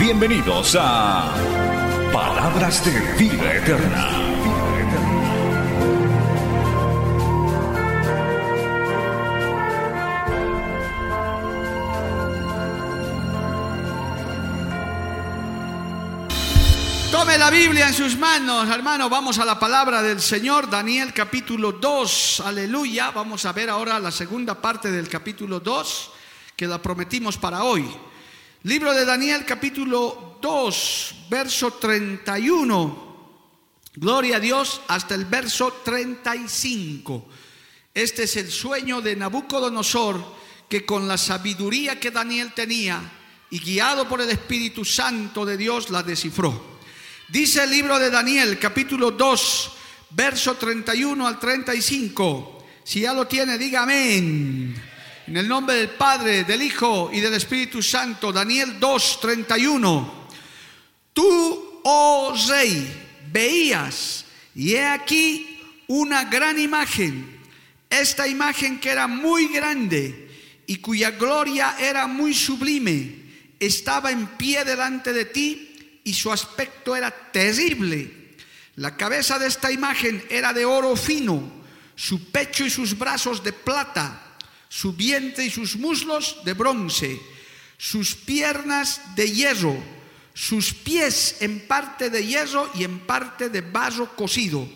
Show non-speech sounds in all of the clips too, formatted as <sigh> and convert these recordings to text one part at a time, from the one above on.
Bienvenidos a Palabras de Vida Eterna. Tome la Biblia en sus manos, hermano. Vamos a la palabra del Señor, Daniel capítulo 2. Aleluya. Vamos a ver ahora la segunda parte del capítulo 2 que la prometimos para hoy. Libro de Daniel capítulo 2, verso 31. Gloria a Dios hasta el verso 35. Este es el sueño de Nabucodonosor que con la sabiduría que Daniel tenía y guiado por el Espíritu Santo de Dios la descifró. Dice el libro de Daniel, capítulo 2, verso 31 al 35. Si ya lo tiene, diga amén. En el nombre del Padre, del Hijo y del Espíritu Santo, Daniel 2, 31. Tú, oh rey, veías, y he aquí una gran imagen. Esta imagen que era muy grande y cuya gloria era muy sublime, estaba en pie delante de ti y su aspecto era terrible. La cabeza de esta imagen era de oro fino, su pecho y sus brazos de plata, su vientre y sus muslos de bronce, sus piernas de hierro, sus pies en parte de hierro y en parte de barro cocido.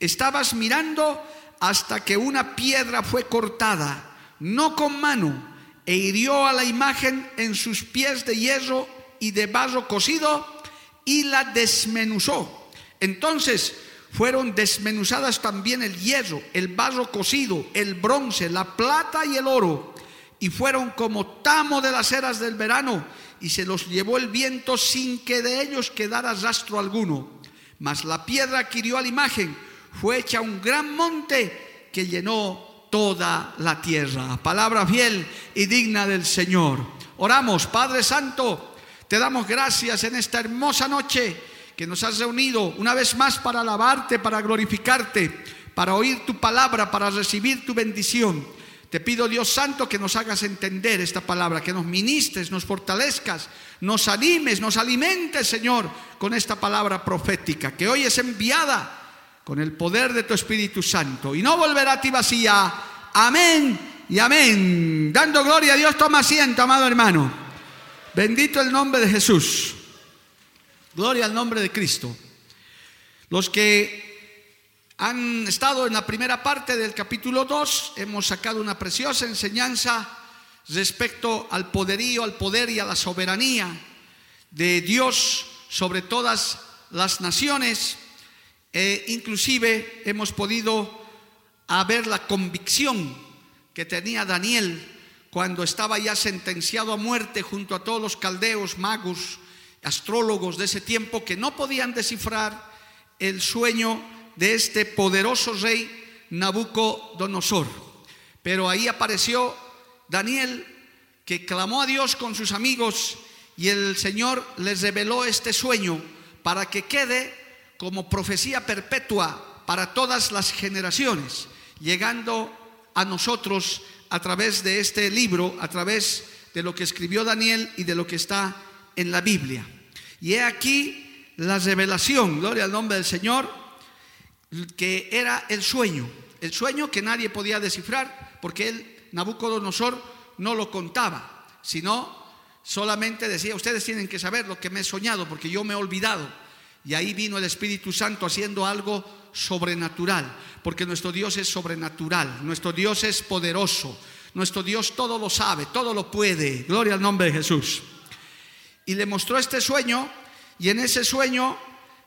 Estabas mirando hasta que una piedra fue cortada, no con mano, e hirió a la imagen en sus pies de hierro y de barro cocido y la desmenuzó. Entonces fueron desmenuzadas también el hierro, el barro cocido, el bronce, la plata y el oro, y fueron como tamo de las eras del verano, y se los llevó el viento sin que de ellos quedara rastro alguno. Mas la piedra que hirió a la imagen fue hecha un gran monte que llenó toda la tierra. Palabra fiel y digna del Señor. Oramos, Padre Santo. Te damos gracias en esta hermosa noche que nos has reunido una vez más para alabarte, para glorificarte, para oír tu palabra, para recibir tu bendición. Te pido, Dios Santo, que nos hagas entender esta palabra, que nos ministres, nos fortalezcas, nos animes, nos alimentes, Señor, con esta palabra profética, que hoy es enviada con el poder de tu Espíritu Santo y no volverá a ti vacía. Amén y amén. Dando gloria a Dios, toma asiento, amado hermano. Bendito el nombre de Jesús. Gloria al nombre de Cristo. Los que han estado en la primera parte del capítulo 2, hemos sacado una preciosa enseñanza respecto al poderío, al poder y a la soberanía de Dios sobre todas las naciones. E inclusive hemos podido ver la convicción que tenía Daniel cuando estaba ya sentenciado a muerte junto a todos los caldeos, magos, astrólogos de ese tiempo que no podían descifrar el sueño de este poderoso rey Nabucodonosor. Pero ahí apareció Daniel que clamó a Dios con sus amigos y el Señor les reveló este sueño para que quede como profecía perpetua para todas las generaciones, llegando a nosotros a través de este libro, a través de lo que escribió Daniel y de lo que está en la Biblia. Y he aquí la revelación, gloria al nombre del Señor, que era el sueño, el sueño que nadie podía descifrar, porque él, Nabucodonosor, no lo contaba, sino solamente decía, ustedes tienen que saber lo que me he soñado, porque yo me he olvidado. Y ahí vino el Espíritu Santo haciendo algo sobrenatural, porque nuestro Dios es sobrenatural, nuestro Dios es poderoso, nuestro Dios todo lo sabe, todo lo puede. Gloria al nombre de Jesús. Y le mostró este sueño y en ese sueño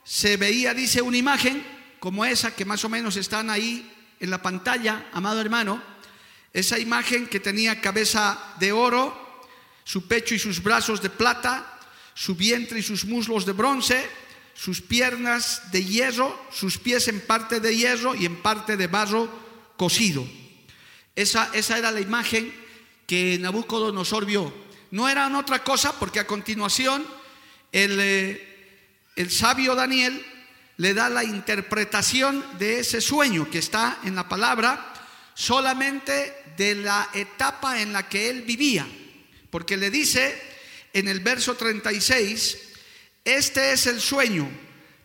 se veía, dice, una imagen como esa que más o menos están ahí en la pantalla, amado hermano, esa imagen que tenía cabeza de oro, su pecho y sus brazos de plata, su vientre y sus muslos de bronce, sus piernas de hierro, sus pies en parte de hierro y en parte de barro cocido. Esa, esa era la imagen que Nabucodonosor vio. No eran otra cosa porque a continuación el, eh, el sabio Daniel le da la interpretación de ese sueño que está en la palabra solamente de la etapa en la que él vivía. Porque le dice en el verso 36, este es el sueño,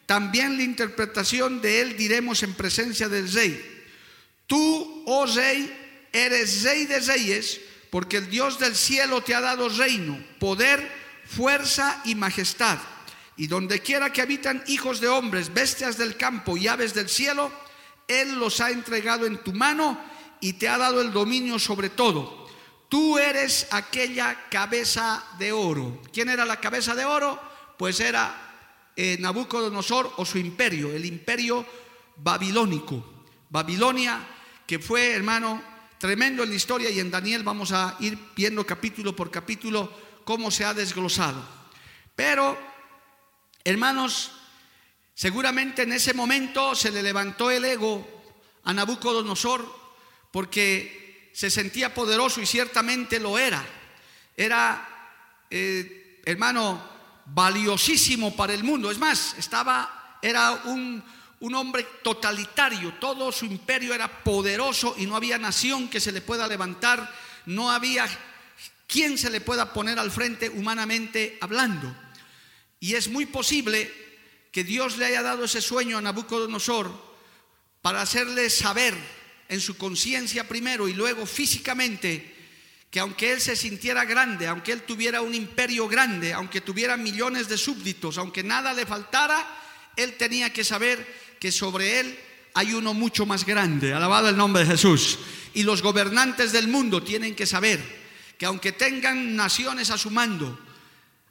también la interpretación de él diremos en presencia del rey. Tú, oh rey, eres rey de reyes, porque el Dios del cielo te ha dado reino, poder, fuerza y majestad y donde quiera que habitan hijos de hombres, bestias del campo y aves del cielo, Él los ha entregado en tu mano y te ha dado el dominio sobre todo. Tú eres aquella cabeza de oro. ¿Quién era la cabeza de oro? Pues era eh, Nabucodonosor o su imperio, el imperio babilónico. Babilonia, que fue, hermano, tremendo en la historia y en Daniel vamos a ir viendo capítulo por capítulo cómo se ha desglosado. Pero Hermanos, seguramente en ese momento se le levantó el ego a Nabucodonosor porque se sentía poderoso y ciertamente lo era. Era, eh, hermano, valiosísimo para el mundo. Es más, estaba, era un, un hombre totalitario, todo su imperio era poderoso y no había nación que se le pueda levantar, no había quien se le pueda poner al frente humanamente hablando. Y es muy posible que Dios le haya dado ese sueño a Nabucodonosor para hacerle saber en su conciencia primero y luego físicamente que aunque él se sintiera grande, aunque él tuviera un imperio grande, aunque tuviera millones de súbditos, aunque nada le faltara, él tenía que saber que sobre él hay uno mucho más grande. Alabado el nombre de Jesús. Y los gobernantes del mundo tienen que saber que aunque tengan naciones a su mando,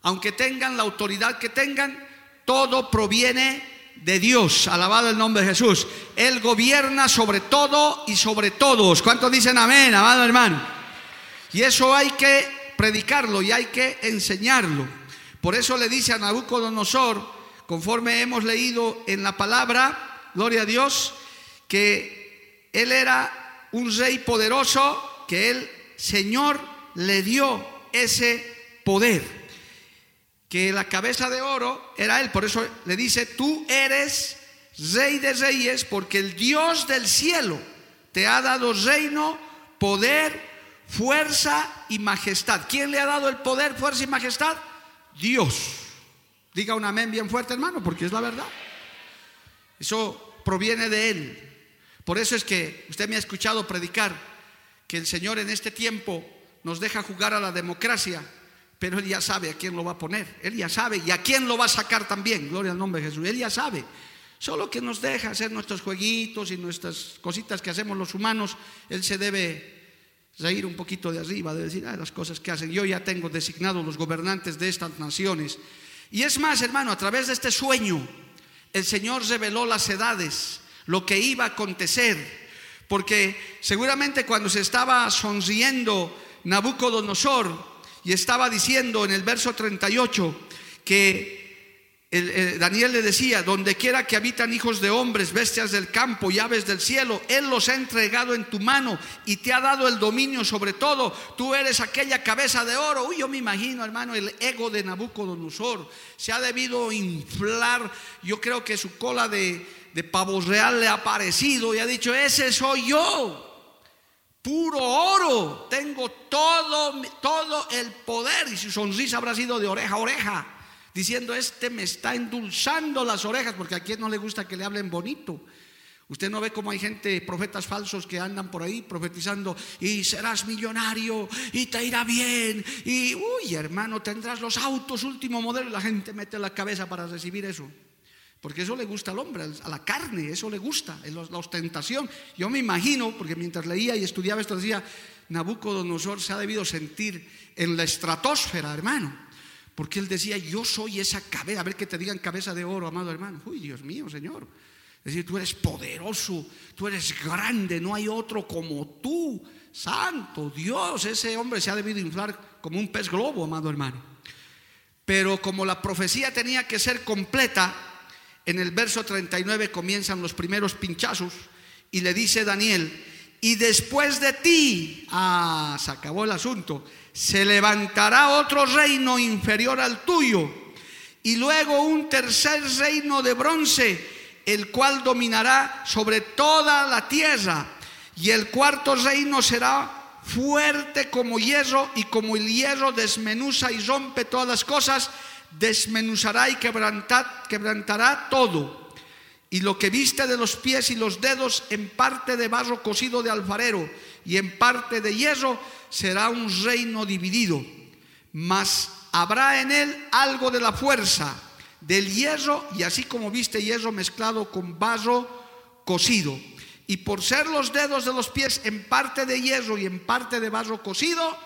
aunque tengan la autoridad que tengan, todo proviene de Dios. Alabado el nombre de Jesús. Él gobierna sobre todo y sobre todos. ¿Cuántos dicen amén, amado hermano? Y eso hay que predicarlo y hay que enseñarlo. Por eso le dice a Nabucodonosor, conforme hemos leído en la palabra, gloria a Dios, que él era un rey poderoso, que el Señor le dio ese poder que la cabeza de oro era él. Por eso le dice, tú eres rey de reyes porque el Dios del cielo te ha dado reino, poder, fuerza y majestad. ¿Quién le ha dado el poder, fuerza y majestad? Dios. Diga un amén bien fuerte, hermano, porque es la verdad. Eso proviene de Él. Por eso es que usted me ha escuchado predicar que el Señor en este tiempo nos deja jugar a la democracia pero Él ya sabe a quién lo va a poner. Él ya sabe y a quién lo va a sacar también. Gloria al nombre de Jesús. Él ya sabe. Solo que nos deja hacer nuestros jueguitos y nuestras cositas que hacemos los humanos. Él se debe reír un poquito de arriba, de decir, ah, las cosas que hacen. Yo ya tengo designados los gobernantes de estas naciones. Y es más, hermano, a través de este sueño, el Señor reveló las edades, lo que iba a acontecer. Porque seguramente cuando se estaba sonriendo Nabucodonosor, y estaba diciendo en el verso 38 que Daniel le decía, donde quiera que habitan hijos de hombres, bestias del campo y aves del cielo, Él los ha entregado en tu mano y te ha dado el dominio sobre todo. Tú eres aquella cabeza de oro. Uy, yo me imagino, hermano, el ego de Nabucodonosor se ha debido inflar. Yo creo que su cola de, de pavo real le ha parecido y ha dicho, ese soy yo puro oro, tengo todo, todo el poder. Y su sonrisa habrá sido de oreja a oreja, diciendo, este me está endulzando las orejas, porque a quien no le gusta que le hablen bonito. Usted no ve cómo hay gente, profetas falsos que andan por ahí profetizando y serás millonario y te irá bien y, uy, hermano, tendrás los autos último modelo y la gente mete la cabeza para recibir eso. Porque eso le gusta al hombre, a la carne, eso le gusta, la ostentación. Yo me imagino, porque mientras leía y estudiaba esto decía, Nabucodonosor se ha debido sentir en la estratosfera, hermano. Porque él decía, yo soy esa cabeza, a ver que te digan cabeza de oro, amado hermano. Uy, Dios mío, Señor. Es decir, tú eres poderoso, tú eres grande, no hay otro como tú. Santo Dios, ese hombre se ha debido inflar como un pez globo, amado hermano. Pero como la profecía tenía que ser completa, en el verso 39 comienzan los primeros pinchazos y le dice Daniel, y después de ti, ah, se acabó el asunto, se levantará otro reino inferior al tuyo y luego un tercer reino de bronce, el cual dominará sobre toda la tierra y el cuarto reino será fuerte como hierro y como el hierro desmenuza y rompe todas las cosas, desmenuzará y quebrantará todo. Y lo que viste de los pies y los dedos en parte de barro cocido de alfarero y en parte de hierro será un reino dividido. Mas habrá en él algo de la fuerza del hierro y así como viste hierro mezclado con barro cocido. Y por ser los dedos de los pies en parte de hierro y en parte de barro cocido,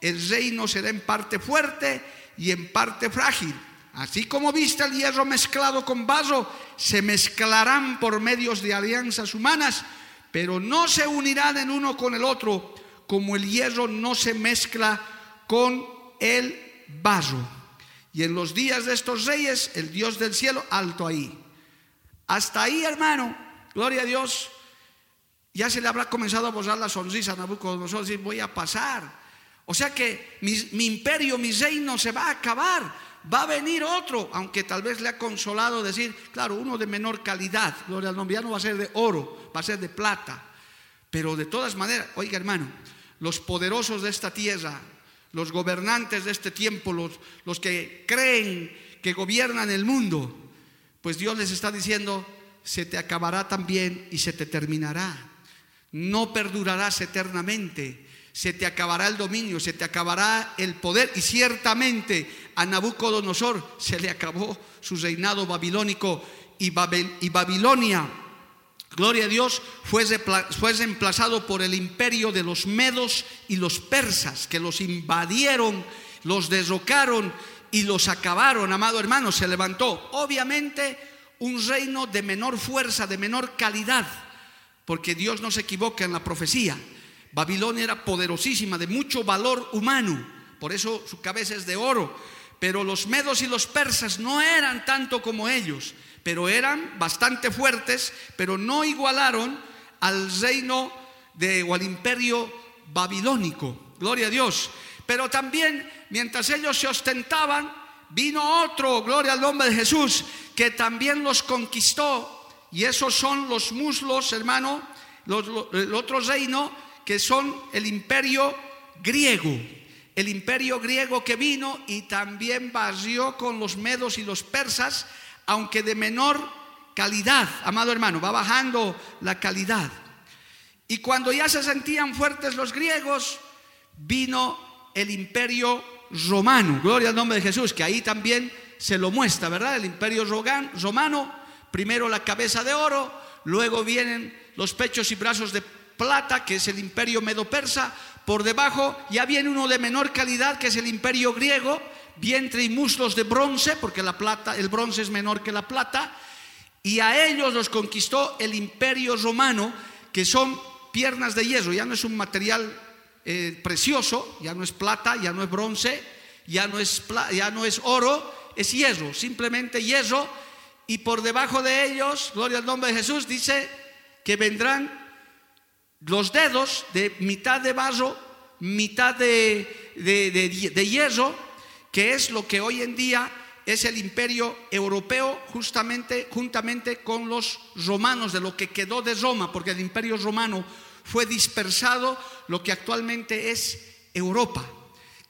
el reino será en parte fuerte y en parte frágil. Así como viste el hierro mezclado con barro, se mezclarán por medios de alianzas humanas, pero no se unirán en uno con el otro, como el hierro no se mezcla con el barro. Y en los días de estos reyes, el Dios del cielo, alto ahí. Hasta ahí, hermano, gloria a Dios, ya se le habrá comenzado a borrar la sonrisa a Nabucodonosor, decir, voy a pasar. O sea que mi, imperio, mi reino se va a acabar. Va a venir otro, aunque tal vez le ha consolado decir, claro, uno de menor calidad, gloria al nombre, ya no va a ser de oro, va a ser de plata. Pero de todas maneras, oiga hermano, los poderosos de esta tierra, los gobernantes de este tiempo, los, los que creen que gobiernan el mundo, pues Dios les está diciendo, se te acabará también y se te terminará no perdurarás eternamente. Se te acabará el dominio, se te acabará el poder y ciertamente a Nabucodonosor se le acabó su reinado babilónico y, Babilonia, gloria a Dios, fue, fue reemplazado por el imperio de los medos y los persas que los invadieron, los derrocaron y los acabaron, amado hermano, se levantó. Obviamente un reino de menor fuerza, de menor calidad porque Dios no se equivoca en la profecía. Babilonia era poderosísima, de mucho valor humano, por eso su cabeza es de oro. Pero los medos y los persas no eran tanto como ellos, pero eran bastante fuertes, pero no igualaron al reino de, o al imperio babilónico. Gloria a Dios. Pero también, mientras ellos se ostentaban, vino otro, gloria al nombre de Jesús, que también los conquistó y esos son los muslos, hermano, el otro reino que son el imperio griego. El imperio griego que vino y también barrió con los medos y los persas, aunque de menor calidad, amado hermano, va bajando la calidad. Y cuando ya se sentían fuertes los griegos, vino el imperio romano, gloria al nombre de Jesús, que ahí también se lo muestra, ¿verdad? El imperio romano primero la cabeza de oro, luego vienen los pechos y brazos de plata, que es el imperio medo-persa, por debajo ya viene uno de menor calidad, que es el imperio griego, vientre y muslos de bronce, porque la plata, el bronce es menor que la plata, y a ellos los conquistó el imperio romano, que son piernas de hierro, ya no es un material eh, precioso, ya no es plata, ya no es bronce, ya no es, ya no es oro, es hierro, simplemente hierro y por debajo de ellos, gloria al nombre de Jesús, dice que vendrán los dedos de mitad de barro, mitad de, de, hierro, que es lo que hoy en día es el imperio europeo justamente juntamente con los romanos, de lo que quedó de Roma, porque el imperio romano fue dispersado lo que actualmente es Europa,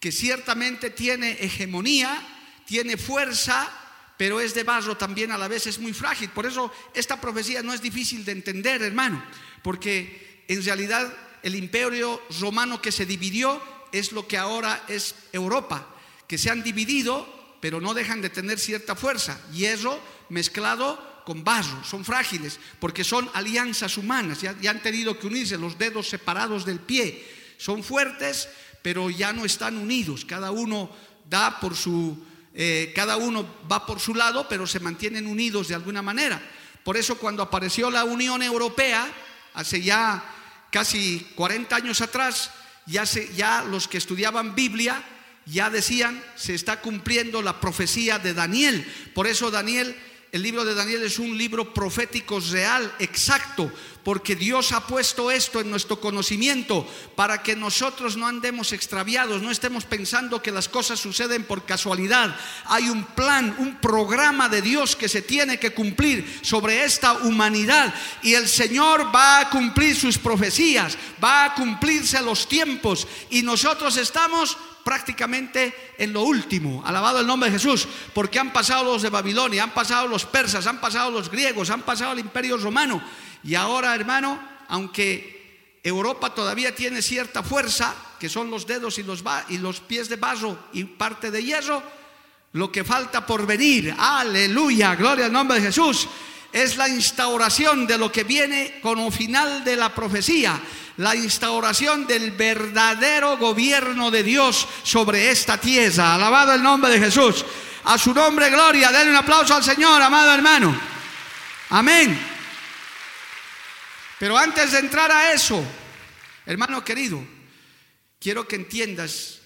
que ciertamente tiene hegemonía, tiene fuerza, pero es de barro también a la vez, es muy frágil. Por eso esta profecía no es difícil de entender, hermano, porque en realidad el imperio romano que se dividió es lo que ahora es Europa, que se han dividido, pero no dejan de tener cierta fuerza. Hierro mezclado con barro, son frágiles, porque son alianzas humanas, ya, han tenido que unirse los dedos separados del pie. Son fuertes, pero ya no están unidos, cada uno da por su eh, cada uno va por su lado, pero se mantienen unidos de alguna manera. Por eso cuando apareció la Unión Europea, hace ya casi 40 años atrás, ya, ya los que estudiaban Biblia ya decían, se está cumpliendo la profecía de Daniel. Por eso Daniel el libro de Daniel es un libro profético real, exacto, porque Dios ha puesto esto en nuestro conocimiento para que nosotros no andemos extraviados, no estemos pensando que las cosas suceden por casualidad. Hay un plan, un programa de Dios que se tiene que cumplir sobre esta humanidad y el Señor va a cumplir sus profecías, va a cumplirse los tiempos y nosotros estamos prácticamente en lo último. Alabado el nombre de Jesús, porque han pasado los de Babilonia, han pasado los persas, han pasado los griegos, han pasado el imperio romano. Y ahora, hermano, aunque Europa todavía tiene cierta fuerza, que son los dedos y los, pies de barro y parte de hierro, lo que falta por venir, aleluya, gloria al nombre de Jesús, es la instauración de lo que viene como final de la profecía la instauración del verdadero gobierno de Dios sobre esta tierra. Alabado el nombre de Jesús. A su nombre, gloria. Denle un aplauso al Señor, amado hermano. Amén. Pero antes de entrar a eso, hermano querido, quiero que entiendas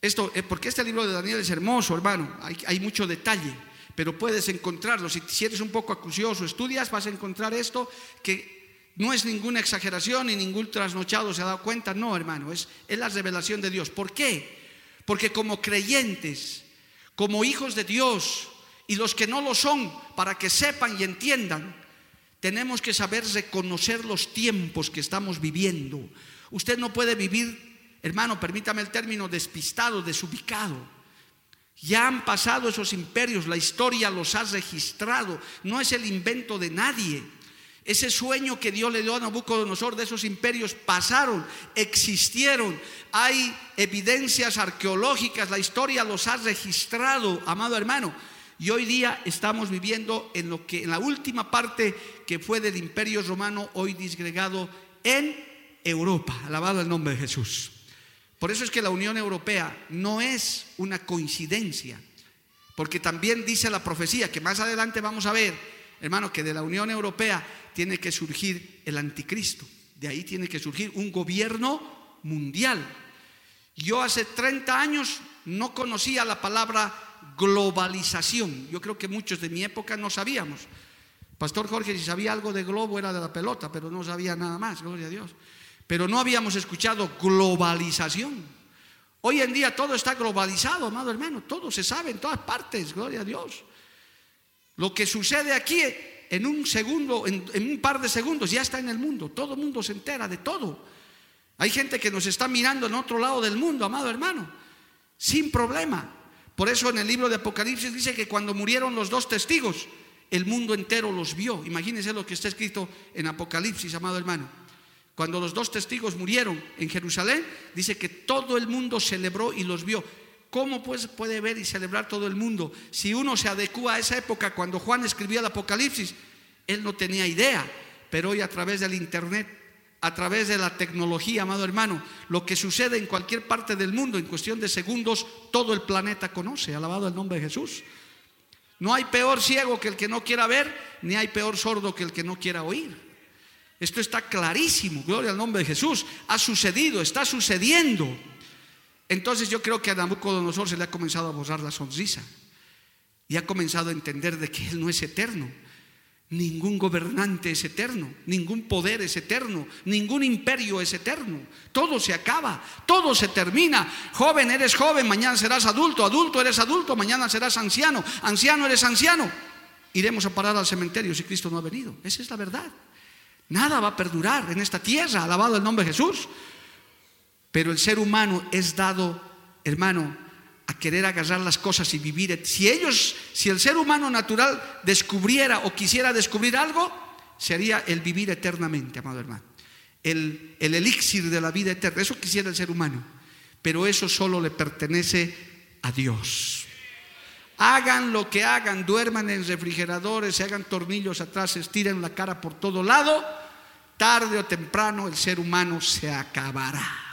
esto, eh, porque este libro de Daniel es hermoso, hermano. Hay, hay mucho detalle, pero puedes encontrarlo. Si, si eres un poco acucioso, estudias, vas a encontrar esto que no es ninguna exageración ni ningún trasnochado se ha dado cuenta, no hermano, es, es la revelación de Dios. ¿Por qué? Porque como creyentes, como hijos de Dios y los que no lo son, para que sepan y entiendan, tenemos que saber reconocer los tiempos que estamos viviendo. Usted no puede vivir, hermano, permítame el término, despistado, desubicado. Ya han pasado esos imperios, la historia los ha registrado, no es el invento de nadie. Ese sueño que Dios le dio a Nabucodonosor de esos imperios pasaron, existieron. Hay evidencias arqueológicas, la historia los ha registrado, amado hermano. Y hoy día estamos viviendo en lo que en la última parte que fue del Imperio Romano, hoy disgregado en Europa. Alabado el nombre de Jesús. Por eso es que la Unión Europea no es una coincidencia, porque también dice la profecía que más adelante vamos a ver, hermano, que de la Unión Europea tiene que surgir el anticristo. De ahí tiene que surgir un gobierno mundial. Yo hace 30 años no conocía la palabra globalización. Yo creo que muchos de mi época no sabíamos. Pastor Jorge, si sabía algo de globo era de la pelota, pero no sabía nada más, gloria a Dios. Pero no habíamos escuchado globalización. Hoy en día todo está globalizado, amado hermano, todo se sabe en todas partes, gloria a Dios. Lo que sucede aquí en un segundo, en, un par de segundos, ya está en el mundo. Todo el mundo se entera de todo. Hay gente que nos está mirando en otro lado del mundo, amado hermano, sin problema. Por eso en el libro de Apocalipsis dice que cuando murieron los dos testigos, el mundo entero los vio. Imagínense lo que está escrito en Apocalipsis, amado hermano. Cuando los dos testigos murieron en Jerusalén, dice que todo el mundo celebró y los vio. ¿Cómo pues puede ver y celebrar todo el mundo? Si uno se adecua a esa época, cuando Juan escribía el Apocalipsis, él no tenía idea, pero hoy a través del Internet, a través de la tecnología, amado hermano, lo que sucede en cualquier parte del mundo, en cuestión de segundos, todo el planeta conoce, alabado el nombre de Jesús. No hay peor ciego que el que no quiera ver, ni hay peor sordo que el que no quiera oír. Esto está clarísimo, gloria al nombre de Jesús. Ha sucedido, está sucediendo. Entonces yo creo que a Nabucodonosor se le ha comenzado a borrar la sonrisa y ha comenzado a entender de que Él no es eterno. Ningún gobernante es eterno, ningún poder es eterno, ningún imperio es eterno. Todo se acaba, todo se termina. Joven eres joven, mañana serás adulto, adulto eres adulto, mañana serás anciano, anciano eres anciano. Iremos a parar al cementerio si Cristo no ha venido. Esa es la verdad. Nada va a perdurar en esta tierra, alabado el nombre de Jesús. Pero el ser humano es dado, hermano, a querer agarrar las cosas y vivir. Si ellos, si el ser humano natural descubriera o quisiera descubrir algo, sería el vivir eternamente, amado hermano. El, el elixir de la vida eterna. Eso quisiera el ser humano. Pero eso solo le pertenece a Dios. Hagan lo que hagan, duerman en refrigeradores, se hagan tornillos atrás, estiren la cara por todo lado, tarde o temprano el ser humano se acabará.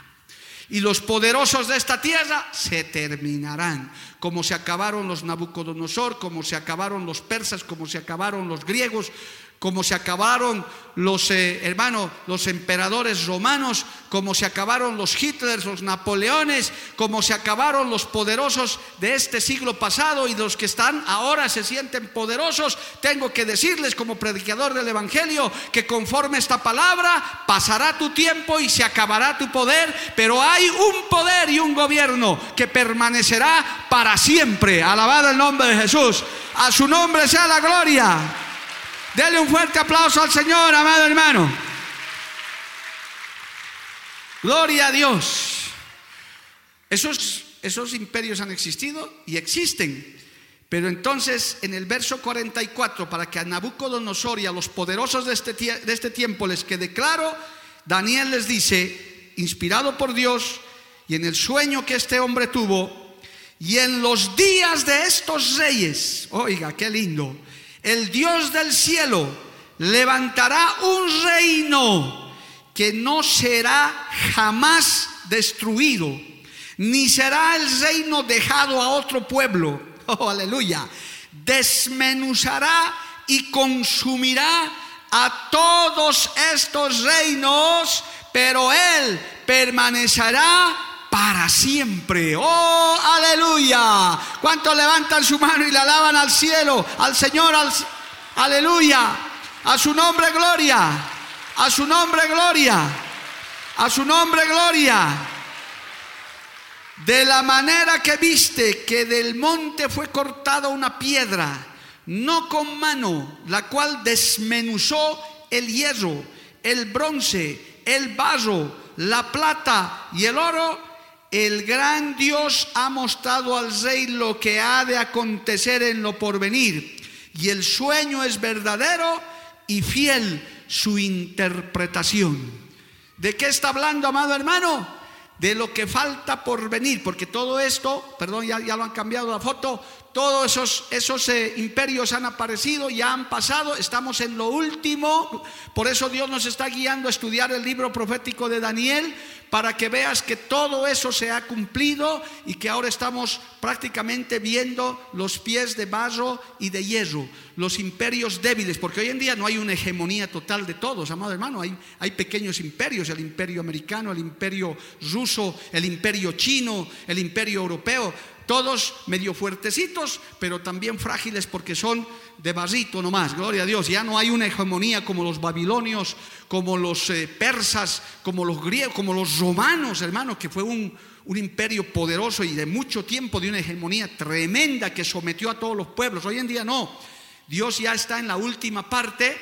Y los poderosos de esta tierra se terminarán, como se acabaron los Nabucodonosor, como se acabaron los persas, como se acabaron los griegos, como se acabaron los eh, hermanos, los emperadores romanos, como se acabaron los Hitlers, los Napoleones, como se acabaron los poderosos de este siglo pasado y los que están ahora se sienten poderosos, tengo que decirles como predicador del Evangelio que conforme esta palabra pasará tu tiempo y se acabará tu poder, pero hay un poder y un gobierno que permanecerá para siempre. Alabado el nombre de Jesús. A su nombre sea la gloria. Dele un fuerte aplauso al Señor, amado hermano. Gloria a Dios. Esos, esos imperios han existido y existen. Pero entonces en el verso 44, para que a Nabucodonosor y a los poderosos de este, de este tiempo les quede claro, Daniel les dice, inspirado por Dios y en el sueño que este hombre tuvo, y en los días de estos reyes, oiga, qué lindo, el Dios del cielo levantará un reino que no será jamás destruido, ni será el reino dejado a otro pueblo. <laughs> Oh, aleluya. Desmenuzará y consumirá a todos estos reinos, pero él permanecerá para siempre. Oh, aleluya. ¿Cuántos levantan su mano y le alaban al cielo, al Señor, al, aleluya? A su nombre gloria, a su nombre gloria, a su nombre gloria. De la manera que viste que del monte fue cortada una piedra, no con mano, la cual desmenuzó el hierro, el bronce, el barro, la plata y el oro, el gran Dios ha mostrado al rey lo que ha de acontecer en lo porvenir. Y el sueño es verdadero y fiel su interpretación. ¿De qué está hablando, amado hermano? De lo que falta por venir, porque todo esto, perdón, ya, ya lo han cambiado la foto, todos esos, eh, imperios han aparecido, ya han pasado, estamos en lo último. Por eso Dios nos está guiando a estudiar el libro profético de Daniel, para que veas que todo eso se ha cumplido y que ahora estamos prácticamente viendo los pies de barro y de hierro, los imperios débiles, porque hoy en día no hay una hegemonía total de todos, amado hermano, hay pequeños imperios, el imperio americano, el imperio ruso, el imperio chino, el imperio europeo, todos medio fuertecitos, pero también frágiles porque son de barrito nomás, gloria a Dios. Ya no hay una hegemonía como los babilonios, como los eh, persas, como los griegos, como los romanos, hermano, que fue un imperio poderoso y de mucho tiempo, de una hegemonía tremenda que sometió a todos los pueblos. Hoy en día no. Dios ya está en la última parte,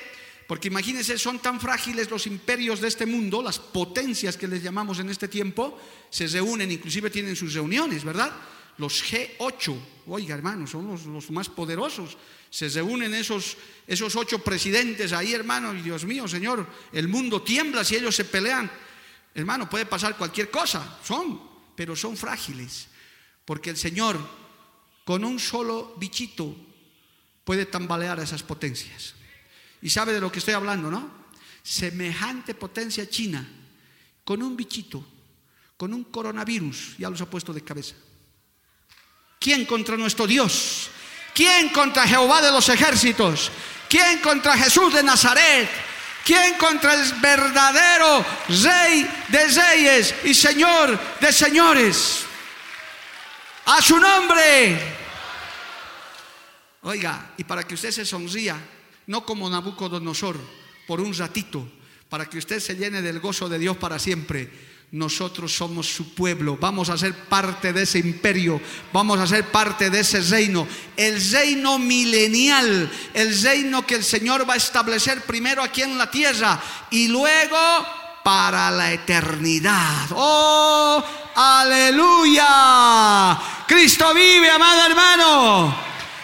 porque imagínense, son tan frágiles los imperios de este mundo, las potencias que les llamamos en este tiempo, se reúnen, inclusive tienen sus reuniones, ¿verdad? Los G8, oiga hermano, son los, más poderosos. Se reúnen esos, esos ocho presidentes ahí, hermano, y Dios mío, Señor, el mundo tiembla si ellos se pelean. Hermano, puede pasar cualquier cosa, son, pero son frágiles, porque el Señor con un solo bichito puede tambalear a esas potencias. Y sabe de lo que estoy hablando, ¿no? Semejante potencia china, con un bichito, con un coronavirus, ya los ha puesto de cabeza. ¿Quién contra nuestro Dios? ¿Quién contra Jehová de los ejércitos? ¿Quién contra Jesús de Nazaret? ¿Quién contra el verdadero Rey de reyes y Señor de señores? A su nombre. Oiga, y para que usted se sonría, no como Nabucodonosor, por un ratito, para que usted se llene del gozo de Dios para siempre nosotros somos su pueblo, vamos a ser parte de ese imperio, vamos a ser parte de ese reino, el reino milenial, el reino que el Señor va a establecer primero aquí en la tierra y luego para la eternidad. Oh, aleluya. Cristo vive, amado hermano.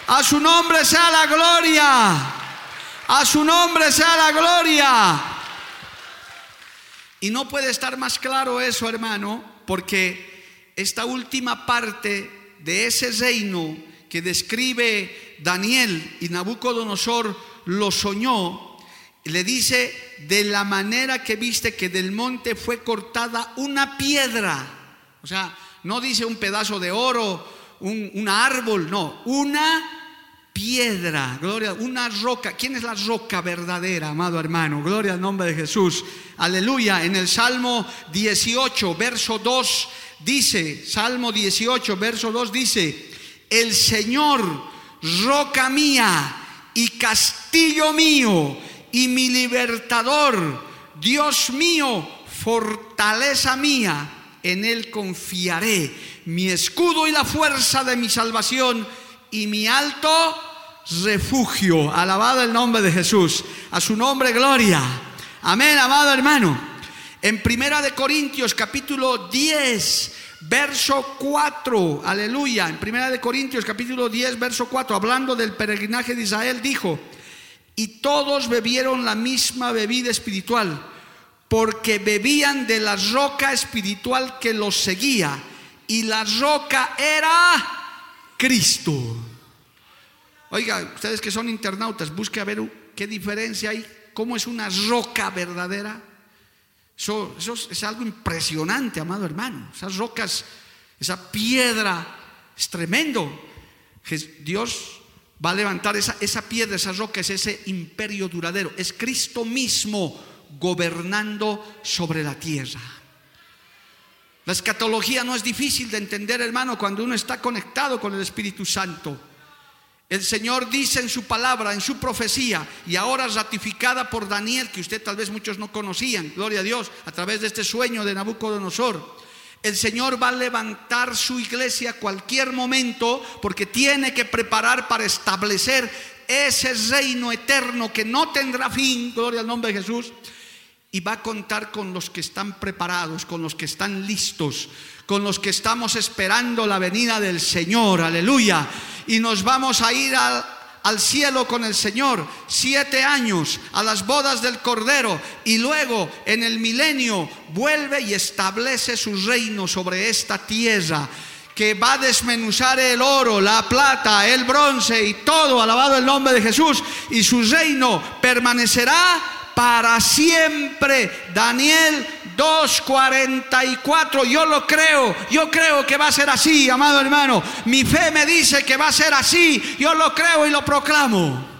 A su nombre sea la gloria. A su nombre sea la gloria. Y no puede estar más claro eso, hermano, porque esta última parte de ese reino que describe Daniel y Nabucodonosor lo soñó, le dice, de la manera que viste que del monte fue cortada una piedra. O sea, no dice un pedazo de oro, un, un árbol, no, una piedra, gloria, una roca. ¿Quién es la roca verdadera, amado hermano? Gloria al nombre de Jesús. Aleluya. En el Salmo 18, verso 2 dice, Salmo 18, verso 2 dice, el Señor, roca mía y castillo mío y mi libertador, Dios mío, fortaleza mía, en Él confiaré, mi escudo y la fuerza de mi salvación y mi alto refugio. Alabado el nombre de Jesús. A su nombre, gloria. Amén, amado hermano. En Primera de Corintios, capítulo 10, verso 4. Aleluya. En Primera de Corintios, capítulo 10, verso 4, hablando del peregrinaje de Israel, dijo, y todos bebieron la misma bebida espiritual, porque bebían de la roca espiritual que los seguía, y la roca era Cristo. Oiga, ustedes que son internautas, busque a ver qué diferencia hay, cómo es una roca verdadera. Eso, es algo impresionante, amado hermano. Esas rocas, esa piedra, es tremendo. Dios va a levantar esa, esa piedra, esa roca, es ese imperio duradero. Es Cristo mismo gobernando sobre la tierra. La escatología no es difícil de entender, hermano, cuando uno está conectado con el Espíritu Santo. El Señor dice en su palabra, en su profecía, y ahora ratificada por Daniel, que usted tal vez muchos no conocían, gloria a Dios, a través de este sueño de Nabucodonosor. El Señor va a levantar su iglesia cualquier momento porque tiene que preparar para establecer ese reino eterno que no tendrá fin, gloria al nombre de Jesús, y va a contar con los que están preparados, con los que están listos, con los que estamos esperando la venida del Señor, aleluya. Y nos vamos a ir al, al cielo con el Señor, siete años a las bodas del Cordero y luego en el milenio vuelve y establece su reino sobre esta tierra que va a desmenuzar el oro, la plata, el bronce y todo, alabado el nombre de Jesús, y su reino permanecerá para siempre. Daniel 2.44, yo lo creo, yo creo que va a ser así, amado hermano. Mi fe me dice que va a ser así, yo lo creo y lo proclamo.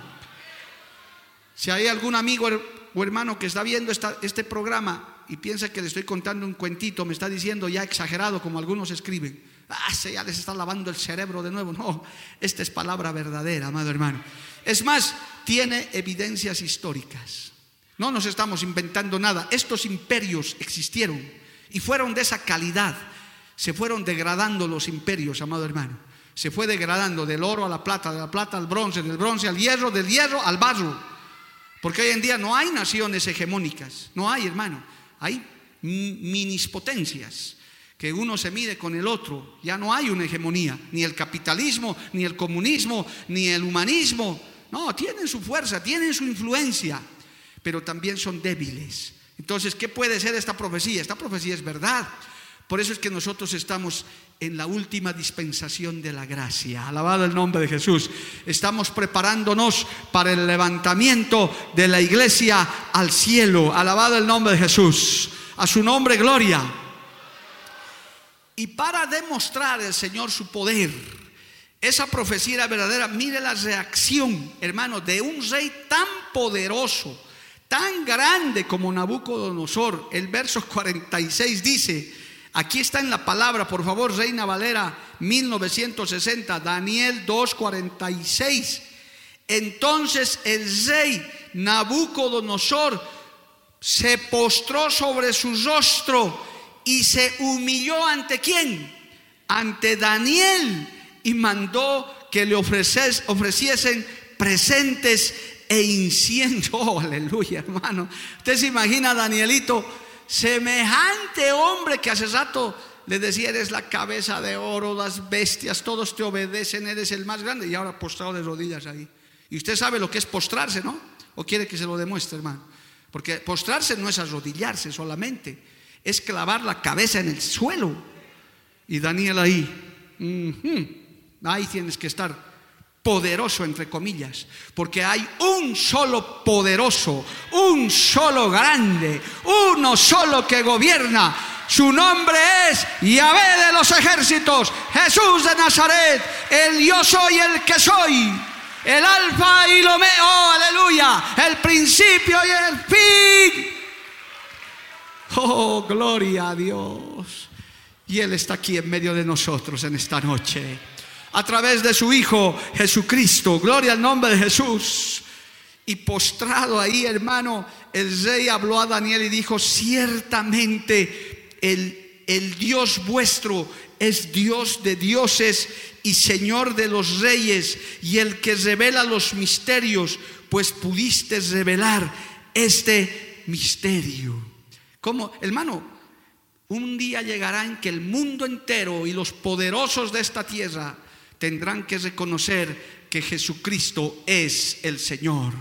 Si hay algún amigo o hermano que está viendo este programa y piensa que le estoy contando un cuentito, me está diciendo ya exagerado como algunos escriben, ah, se ya les está lavando el cerebro de nuevo. No, esta es palabra verdadera, amado hermano. Es más, tiene evidencias históricas. No nos estamos inventando nada. Estos imperios existieron y fueron de esa calidad. Se fueron degradando los imperios, amado hermano. Se fue degradando del oro a la plata, de la plata al bronce, del bronce al hierro, del hierro al barro. Porque hoy en día no hay naciones hegemónicas. No hay, hermano. Hay minispotencias que uno se mide con el otro. Ya no hay una hegemonía. Ni el capitalismo, ni el comunismo, ni el humanismo. No, tienen su fuerza, tienen su influencia pero también son débiles. Entonces, ¿qué puede ser esta profecía? Esta profecía es verdad. Por eso es que nosotros estamos en la última dispensación de la gracia. Alabado el nombre de Jesús. Estamos preparándonos para el levantamiento de la iglesia al cielo. Alabado el nombre de Jesús. A su nombre, gloria. Y para demostrar el Señor su poder, esa profecía era verdadera. Mire la reacción, hermano, de un rey tan poderoso tan grande como Nabucodonosor. El verso 46 dice, aquí está en la palabra, por favor, Reina Valera 1960, Daniel 2:46. Entonces el rey Nabucodonosor se postró sobre su rostro y se humilló ante quién? Ante Daniel y mandó que le ofreciesen presentes e incienso. <laughs> Oh, aleluya, hermano. Usted se imagina Danielito, semejante hombre que hace rato le decía, eres la cabeza de oro, las bestias, todos te obedecen, eres el más grande. Y ahora postrado de rodillas ahí. Y usted sabe lo que es postrarse, ¿no? ¿O quiere que se lo demuestre, hermano? Porque postrarse no es arrodillarse solamente, es clavar la cabeza en el suelo. Y Daniel ahí, ahí tienes que estar poderoso, entre comillas, porque hay un solo poderoso, un solo grande, uno solo que gobierna. Su nombre es Yahvé de los ejércitos, Jesús de Nazaret, el yo soy el que soy. el alfa y lo omega, oh, aleluya, el principio y el fin. Oh, gloria a Dios. Y Él está aquí en medio de nosotros en esta noche. A través de su Hijo Jesucristo. Gloria al nombre de Jesús. Y postrado ahí, hermano, el rey habló a Daniel y dijo, ciertamente el, el Dios vuestro es Dios de dioses y Señor de los reyes y el que revela los misterios, pues pudiste revelar este misterio. Como, hermano, un día llegará en que el mundo entero y los poderosos de esta tierra tendrán que reconocer que Jesucristo es el Señor.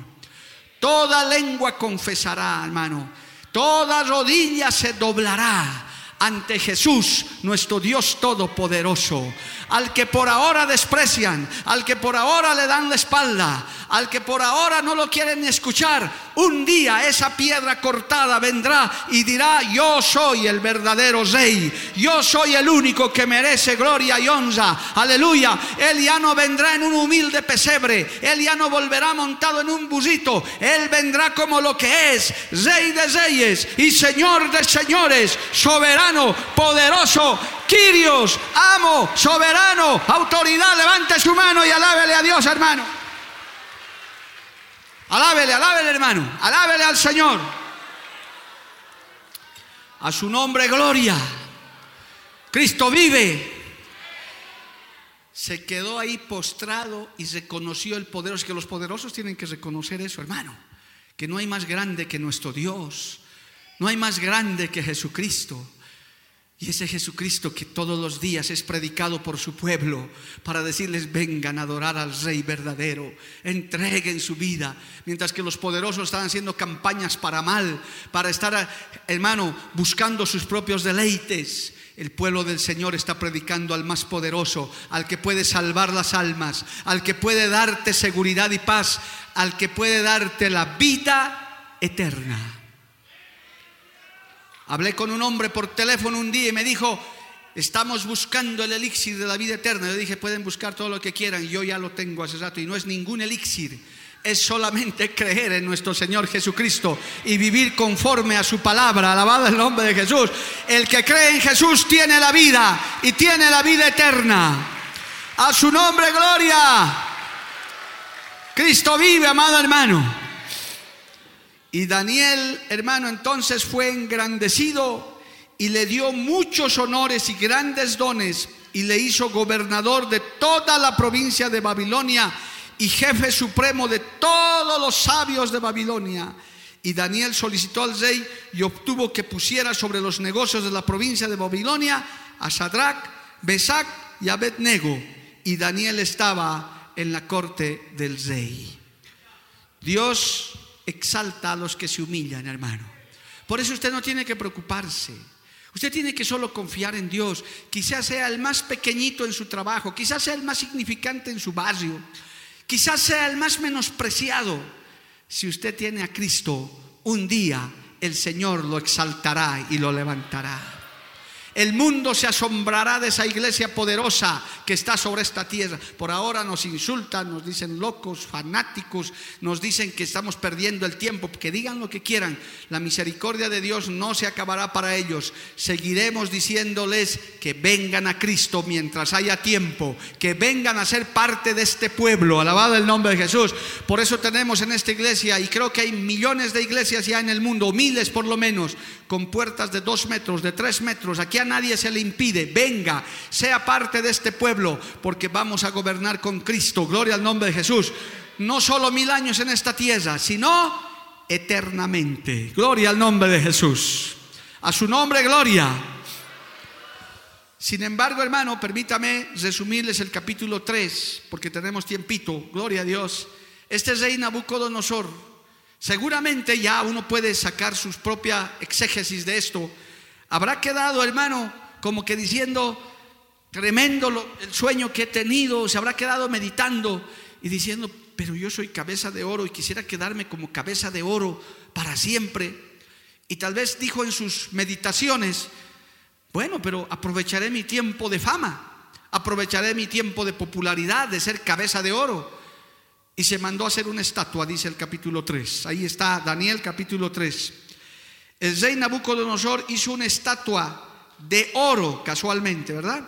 Toda lengua confesará, hermano. Toda rodilla se doblará ante Jesús, nuestro Dios Todopoderoso, al que por ahora desprecian, al que por ahora le dan la espalda, al que por ahora no lo quieren escuchar, un día esa piedra cortada vendrá y dirá, yo soy el verdadero rey, yo soy el único que merece gloria y honra, aleluya, él ya no vendrá en un humilde pesebre, él ya no volverá montado en un busito, él vendrá como lo que es, rey de reyes y señor de señores, soberano, poderoso, Amo, soberano, autoridad, levante su mano y alábele a Dios, hermano. Alábele, alábele hermano, alábele al Señor. A su nombre, gloria. Cristo vive. Se quedó ahí postrado y reconoció el poderoso. Es que los poderosos tienen que reconocer eso, hermano. Que no hay más grande que nuestro Dios. No hay más grande que Jesucristo. Y ese Jesucristo que todos los días es predicado por su pueblo para decirles vengan a adorar al Rey verdadero, entreguen su vida, mientras que los poderosos están haciendo campañas para mal, para estar, hermano, buscando sus propios deleites. El pueblo del Señor está predicando al más poderoso, al que puede salvar las almas, al que puede darte seguridad y paz, al que puede darte la vida eterna. Hablé con un hombre por teléfono un día y me dijo, estamos buscando el elixir de la vida eterna. Yo dije, pueden buscar todo lo que quieran, yo ya lo tengo hace rato y no es ningún elixir. Es solamente <laughs> creer en nuestro Señor Jesucristo y vivir conforme a su palabra. Alabado el nombre de Jesús. El que cree en Jesús tiene la vida y tiene la vida eterna. A su nombre, gloria. Cristo vive, amado hermano. Y Daniel, hermano, entonces fue engrandecido y le dio muchos honores y grandes dones y le hizo gobernador de toda la provincia de Babilonia y jefe supremo de todos los sabios de Babilonia. Y Daniel solicitó al rey y obtuvo que pusiera sobre los negocios de la provincia de Babilonia a Sadrach, Besac y Abednego. Y Daniel estaba en la corte del rey. Dios exalta a los que se humillan, hermano. Por eso usted no tiene que preocuparse. Usted tiene que solo confiar en Dios. Quizás sea el más pequeñito en su trabajo, quizás sea el más significante en su barrio, quizás sea el más menospreciado. Si usted tiene a Cristo, un día el Señor lo exaltará y lo levantará. El mundo se asombrará de esa iglesia poderosa que está sobre esta tierra. Por ahora nos insultan, nos dicen locos, fanáticos, nos dicen que estamos perdiendo el tiempo, que digan lo que quieran. La misericordia de Dios no se acabará para ellos. Seguiremos diciéndoles que vengan a Cristo mientras haya tiempo, que vengan a ser parte de este pueblo. Alabado el nombre de Jesús. Por eso tenemos en esta iglesia, y creo que hay millones de iglesias ya en el mundo, miles por lo menos, con puertas de dos metros, de tres metros. Aquí a nadie se le impide, venga, sea parte de este pueblo, porque vamos a gobernar con Cristo. Gloria al nombre de Jesús. No solo mil años en esta tierra, sino eternamente. Gloria al nombre de Jesús. A su nombre, gloria. Sin embargo, hermano, permítame resumirles el capítulo 3, porque tenemos tiempito. Gloria a Dios. Este rey Nabucodonosor Seguramente ya uno puede sacar sus propia exégesis de esto. Habrá quedado, hermano, como que diciendo, tremendo el sueño que he tenido, se habrá quedado meditando y diciendo, pero yo soy cabeza de oro y quisiera quedarme como cabeza de oro para siempre. Y tal vez dijo en sus meditaciones, bueno, pero aprovecharé mi tiempo de fama, aprovecharé mi tiempo de popularidad, de ser cabeza de oro. Y se mandó a hacer una estatua, dice el capítulo 3. Ahí está Daniel capítulo 3. El rey Nabucodonosor hizo una estatua de oro, casualmente, ¿verdad?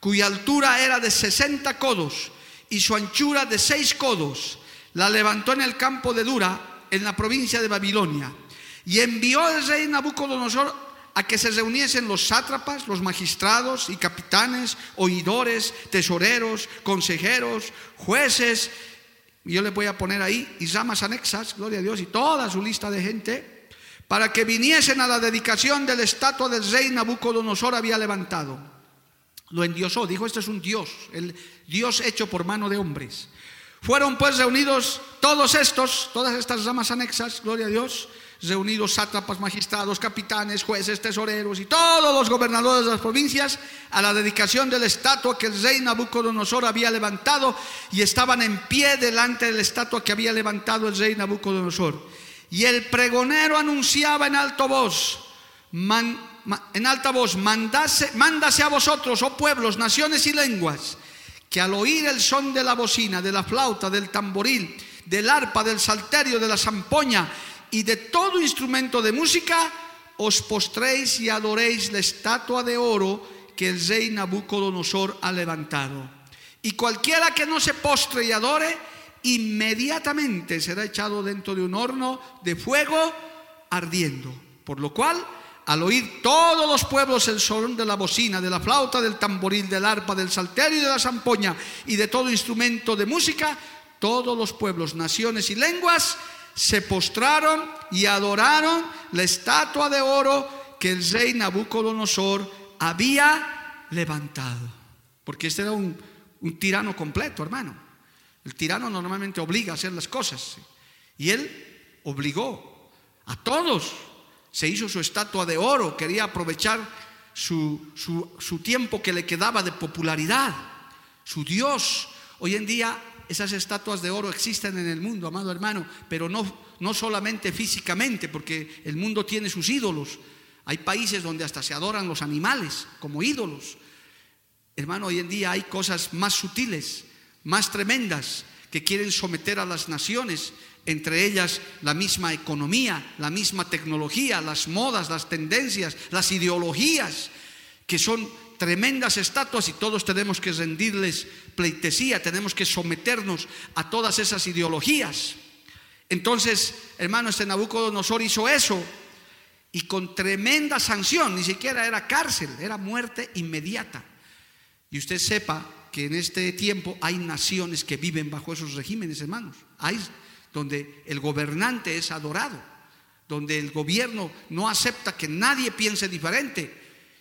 Cuya altura era de 60 codos y su anchura de 6 codos. La levantó en el campo de Dura, en la provincia de Babilonia. Y envió el rey Nabucodonosor a que se reuniesen los sátrapas, los magistrados y capitanes, oidores, tesoreros, consejeros, jueces, yo le voy a poner ahí, y ramas anexas, gloria a Dios, y toda su lista de gente, para que viniesen a la dedicación de la estatua del rey Nabucodonosor había levantado. Lo endiosó, dijo, este es un Dios, el Dios hecho por mano de hombres. Fueron pues reunidos todos estos, todas estas ramas anexas, gloria a Dios, reunidos sátrapas, magistrados, capitanes, jueces, tesoreros y todos los gobernadores de las provincias a la dedicación de la estatua que el rey Nabucodonosor había levantado y estaban en pie delante de la estatua que había levantado el rey Nabucodonosor. Y el pregonero anunciaba en alto voz, en alta voz, mandase, mándase a vosotros, oh pueblos, naciones y lenguas, que al oír el son de la bocina, de la flauta, del tamboril, del arpa, del salterio, de la zampoña y de todo instrumento de música, os postréis y adoréis la estatua de oro que el rey Nabucodonosor ha levantado. Y cualquiera que no se postre y adore, inmediatamente será echado dentro de un horno de fuego ardiendo. Por lo cual, al oír todos los pueblos el son de la bocina, de la flauta, del tamboril, del arpa, del salterio y de la zampoña y de todo instrumento de música, todos los pueblos, naciones y lenguas se postraron y adoraron la estatua de oro que el rey Nabucodonosor había levantado. Porque este era un, tirano completo, hermano. El tirano normalmente obliga a hacer las cosas. Y él obligó a todos. Se hizo su estatua de oro, quería aprovechar su, tiempo que le quedaba de popularidad. Su Dios. Hoy en día esas estatuas de oro existen en el mundo, amado hermano, pero no, no solamente físicamente, porque el mundo tiene sus ídolos. Hay países donde hasta se adoran los animales como ídolos. Hermano, hoy en día hay cosas más sutiles, más tremendas, que quieren someter a las naciones, entre ellas la misma economía, la misma tecnología, las modas, las tendencias, las ideologías, que son tremendas estatuas y todos tenemos que rendirles pleitesía, tenemos que someternos a todas esas ideologías. Entonces, hermano, este Nabucodonosor hizo eso y con tremenda sanción, ni siquiera era cárcel, era muerte inmediata. Y usted sepa que en este tiempo hay naciones que viven bajo esos regímenes, hermanos. Hay donde el gobernante es adorado, donde el gobierno no acepta que nadie piense diferente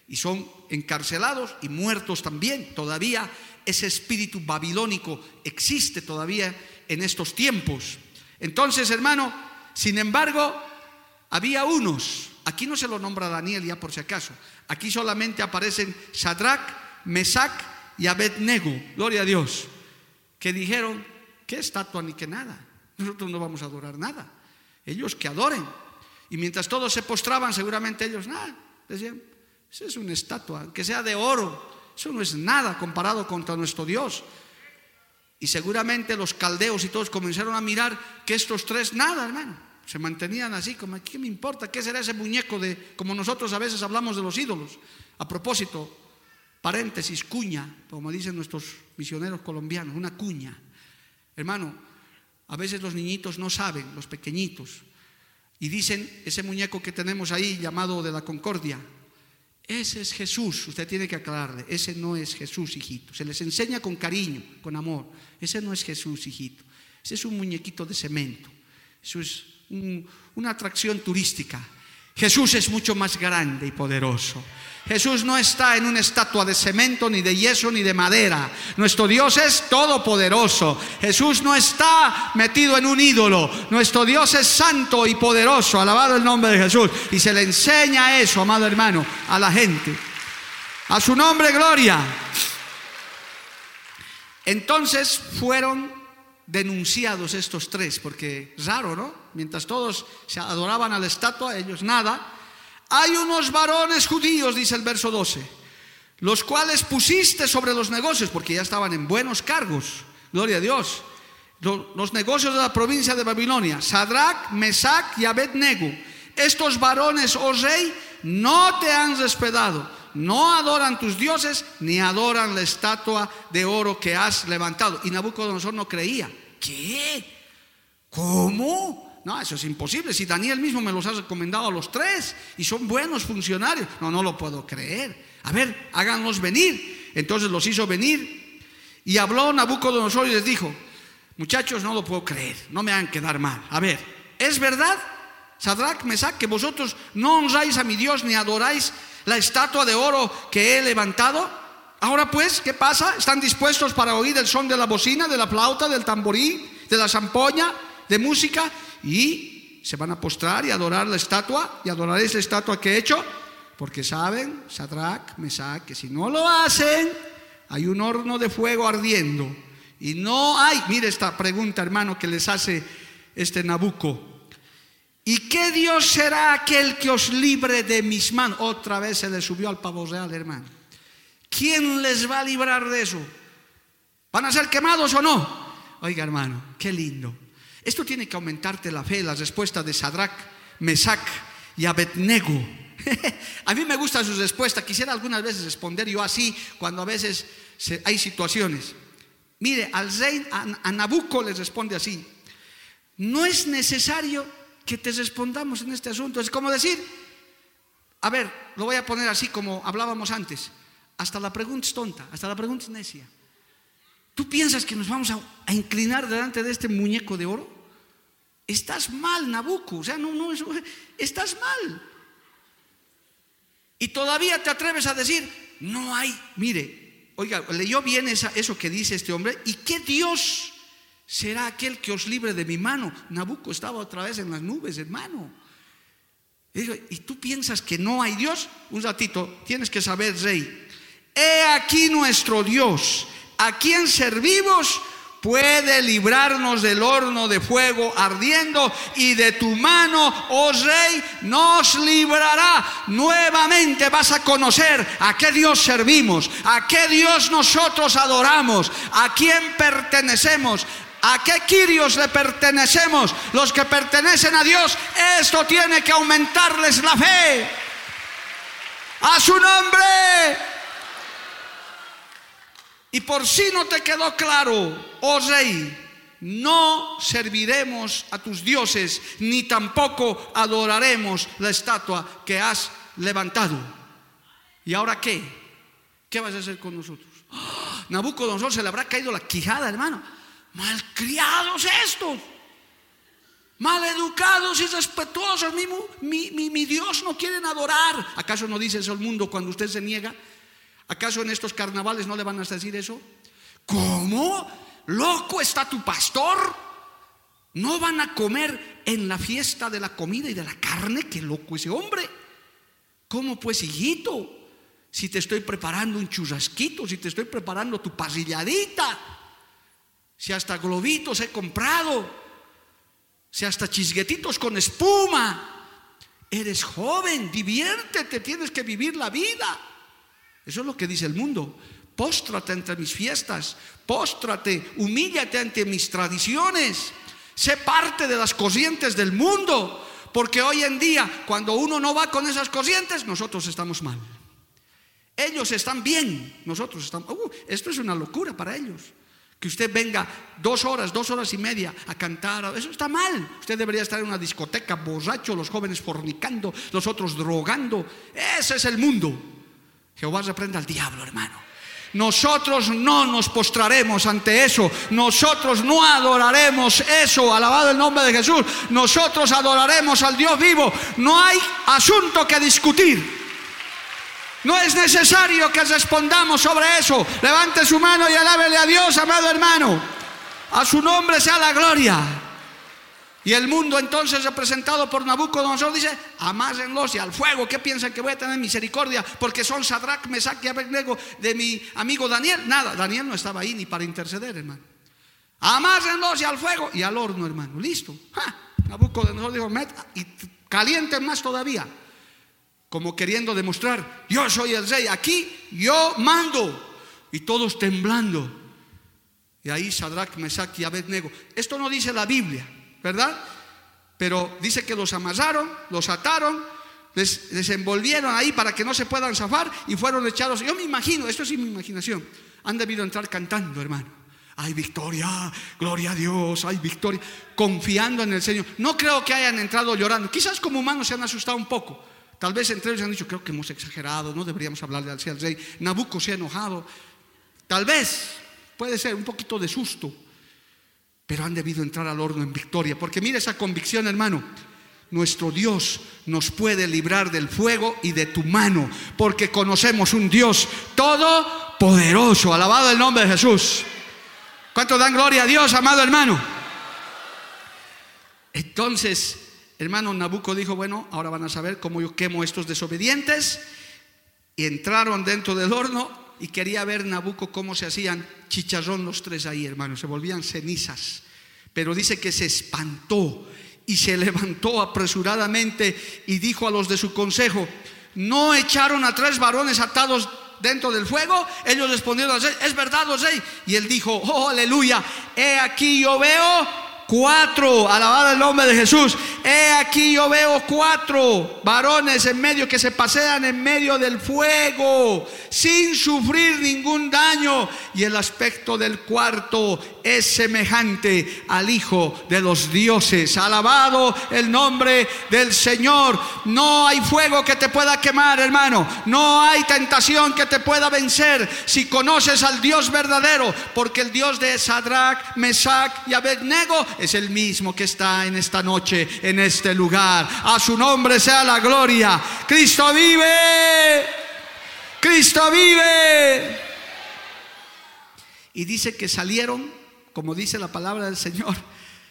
y son encarcelados y muertos también. Todavía ese espíritu babilónico existe todavía en estos tiempos. Entonces, hermano, sin embargo, había unos, aquí no se lo nombra Daniel ya por si acaso, aquí solamente aparecen Shadrach, Mesach y Abednego, gloria a Dios, que dijeron, ¿qué estatua ni qué nada? Nosotros no vamos a adorar nada. Ellos que adoren. Y mientras todos se postraban, seguramente ellos, nada, decían, eso es una estatua, que sea de oro. Eso no es nada comparado contra nuestro Dios. Y seguramente los caldeos y todos comenzaron a mirar que estos tres, nada, hermano. Se mantenían así, como, ¿qué me importa? ¿Qué será ese muñeco de, como nosotros a veces hablamos de los ídolos? A propósito, paréntesis, cuña, como dicen nuestros misioneros colombianos, una cuña. Hermano, a veces los niñitos no saben, los pequeñitos, y dicen, ese muñeco que tenemos ahí llamado de la Concordia, ese es Jesús, usted tiene que aclararle, ese no es Jesús, hijito. Se les enseña con cariño, con amor. Ese no es Jesús, hijito. Ese es un muñequito de cemento. Eso es una atracción turística. Jesús es mucho más grande y poderoso. Jesús no está en una estatua de cemento, ni de yeso, ni de madera. Nuestro Dios es todopoderoso. Jesús no está metido en un ídolo. Nuestro Dios es santo y poderoso. Alabado el nombre de Jesús. Y se le enseña eso, amado hermano, a la gente. A su nombre, gloria. Entonces fueron denunciados estos tres, porque raro, ¿no? Mientras todos se adoraban a la estatua, ellos nada. Hay unos varones judíos, dice el verso 12, los cuales pusiste sobre los negocios, porque ya estaban en buenos cargos, gloria a Dios. los negocios de la provincia de Babilonia, Sadrach, Mesach y Abednego. Estos varones, oh rey, no te han respetado, no adoran tus dioses, ni adoran la estatua de oro que has levantado. Y Nabucodonosor no creía. ¿Qué? ¿Cómo? No, eso es imposible. Si Daniel mismo me los ha recomendado a los tres y son buenos funcionarios. No, no lo puedo creer. A ver, háganlos venir. Entonces los hizo venir y habló Nabucodonosor y les dijo, muchachos, no lo puedo creer, no me hagan quedar mal. A ver, ¿es verdad, Sadrach, Mesach, que vosotros no honráis a mi Dios ni adoráis la estatua de oro que he levantado? Ahora pues, ¿qué pasa? ¿Están dispuestos para oír el son de la bocina, de la flauta, del tamborí, de la zampoña, de música? Y se van a postrar y adorar la estatua y adoraréis la estatua que he hecho. Porque saben, Sadrach, Mesach, que si no lo hacen, hay un horno de fuego ardiendo. Y no hay, mire esta pregunta, hermano, que les hace este Nabucco. ¿Y qué Dios será aquel que os libre de mis manos? Otra vez se le subió al pavo real, hermano. ¿Quién les va a librar de eso? ¿Van a ser quemados o no? Oiga, hermano, qué lindo. Esto tiene que aumentarte la fe, la respuesta de Sadrach, Mesach y Abednego. <laughs> a mí me gusta su respuesta. Quisiera algunas veces responder yo así cuando a veces hay situaciones. Mire, al rey, a, Nabucco le responde así. No es necesario que te respondamos en este asunto. Es como decir, a ver, lo voy a poner así como hablábamos antes. Hasta la pregunta es tonta, hasta la pregunta es necia. ¿Tú piensas que nos vamos a, inclinar delante de este muñeco de oro? Estás mal, Nabucco. O sea, no, no, estás mal. Y todavía te atreves a decir, no hay, mire, oiga, leyó bien eso que dice este hombre, ¿y qué Dios será aquel que os libre de mi mano? Nabucco estaba otra vez en las nubes, hermano. Y tú piensas que no hay Dios, un ratito, tienes que saber, rey, he aquí nuestro Dios, a quien servimos puede librarnos del horno de fuego ardiendo y de tu mano, oh rey, nos librará. Nuevamente vas a conocer a qué Dios servimos, a qué Dios nosotros adoramos, a quién pertenecemos. ¿A qué Quirios le pertenecemos? Los que pertenecen a Dios, esto tiene que aumentarles la fe. A su nombre. Y por si no te quedó claro, oh rey, no serviremos a tus dioses, ni tampoco adoraremos la estatua que has levantado. ¿Y ahora qué? ¿Qué vas a hacer con nosotros? ¡Oh! <gasps> Nabucodonosor se le habrá caído la quijada, hermano. Malcriados estos, maleducados y respetuosos. Mi, mi, Dios no quieren adorar. ¿Acaso no dice eso el mundo cuando usted se niega? ¿Acaso en estos carnavales no le van a decir eso? ¿Cómo? ¿Loco está tu pastor? ¿No van a comer en la fiesta de la comida y de la carne? ¡Qué loco ese hombre! ¿Cómo pues, hijito? Si te estoy preparando un churrasquito, si te estoy preparando tu pasilladita, si hasta globitos he comprado, si hasta chisguetitos con espuma. Eres joven, diviértete, tienes que vivir la vida. Eso es lo que dice el mundo. Póstrate ante mis fiestas, póstrate, humíllate ante mis tradiciones, sé parte de las corrientes del mundo, porque hoy en día cuando uno no va con esas corrientes, nosotros estamos mal. Ellos están bien, nosotros estamos... Uh, esto es una locura para ellos. Que usted venga dos horas, dos horas y media a cantar, eso está mal. Usted debería estar en una discoteca borracho, los jóvenes fornicando, los otros drogando. Ese es el mundo. Jehová reprenda al diablo, hermano. Nosotros no nos postraremos ante eso. Nosotros no adoraremos eso. Alabado el nombre de Jesús. Nosotros adoraremos al Dios vivo. No hay asunto que discutir. No es necesario que respondamos sobre eso. Levante su mano y alábele a Dios, amado hermano. A su nombre sea la gloria. Y el mundo entonces representado por Nabucodonosor dice, amásenlos y al fuego, ¿qué piensan que voy a tener misericordia? Porque son Sadrach, Mesach y Abednego de mi amigo Daniel. Nada, Daniel no estaba ahí ni para interceder, hermano. Amásenlos y al fuego y al horno, hermano. Listo. Nabucodonosor dijo, meta y calienten más todavía. Como queriendo demostrar, yo soy el rey, aquí yo mando. Y todos temblando. Y ahí Sadrach, Mesach y Abednego. Esto no dice la Biblia, ¿verdad? Pero dice que los amarraron, los ataron, les, envolvieron ahí para que no se puedan zafar y fueron echados. Yo me imagino, esto es mi imaginación, han debido entrar cantando, hermano. Hay victoria, gloria a Dios, hay victoria, confiando en el Señor. No creo que hayan entrado llorando. Quizás como humanos se han asustado un poco. Tal vez entre ellos han dicho, creo que hemos exagerado, no deberíamos hablarle al rey. Nabucco se ha enojado. Tal vez, puede ser un poquito de susto, pero han debido entrar al horno en victoria. Porque mire esa convicción, hermano. Nuestro Dios nos puede librar del fuego y de tu mano, porque conocemos un Dios todopoderoso. Alabado el nombre de Jesús. ¿Cuánto dan gloria a Dios, amado hermano? Entonces, hermano Nabucco dijo, bueno, ahora van a saber cómo yo quemo estos desobedientes. Y entraron dentro del horno y quería ver Nabucco cómo se hacían chicharrón los tres ahí, hermano. Se volvían cenizas. Pero dice que se espantó y se <laughs> levantó apresuradamente y dijo a los de su consejo, no echaron a tres varones atados dentro del fuego? Ellos respondieron es verdad, oh rey. Y él dijo, oh, aleluya, he aquí yo veo cuatro, alabado el nombre de Jesús. He aquí yo veo cuatro varones en medio que se pasean en medio del fuego sin sufrir ningún daño. Y el aspecto del cuarto es semejante al Hijo de los dioses. Alabado el nombre del Señor. No hay fuego que te pueda quemar, hermano. No hay tentación que te pueda vencer si conoces al Dios verdadero. Porque el Dios de Sadrach, Mesach y Abednego es el mismo que está en esta noche, en este lugar. A su nombre sea la gloria. Cristo vive. Cristo vive. Y dice que salieron, como dice la palabra del Señor,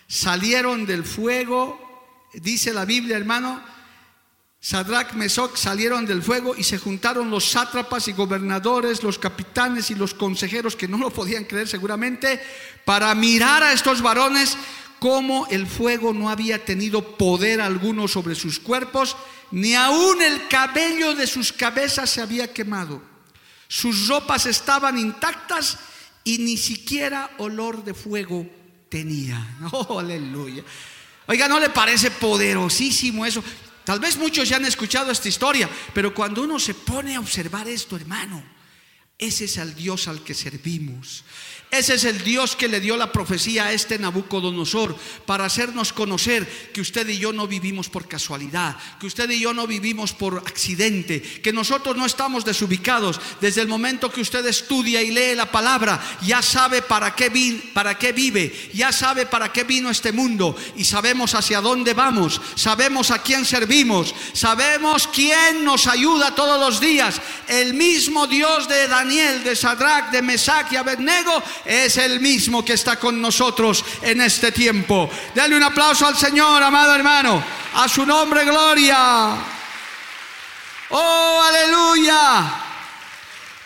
salieron del fuego, dice la Biblia, hermano, Sadrach, Mesoc salieron del fuego y se juntaron los sátrapas y gobernadores, los capitanes y los consejeros que no lo podían creer seguramente, para mirar a estos varones cómo el fuego no había tenido poder alguno sobre sus cuerpos, ni aún el cabello de sus cabezas se había quemado. Sus ropas estaban intactas y ni siquiera olor de fuego tenía. <laughs> Oh, aleluya. Oiga, ¿no le parece poderosísimo eso? Tal vez muchos ya han escuchado esta historia, pero cuando uno se pone a observar esto, hermano, ese es el Dios al que servimos. Ese es el Dios que le dio la profecía a este Nabucodonosor para hacernos conocer que usted y yo no vivimos por casualidad, que usted y yo no vivimos por accidente, que nosotros no estamos desubicados. Desde el momento que usted estudia y lee la palabra, ya sabe para qué, vive, ya sabe para qué vino este mundo y sabemos hacia dónde vamos, sabemos a quién servimos, sabemos quién nos ayuda todos los días. El mismo Dios de Daniel, de Sadrach, de Mesach y Abednego es el mismo que está con nosotros en este tiempo. Dale un aplauso al Señor, amado hermano. A su nombre, gloria. Oh, aleluya.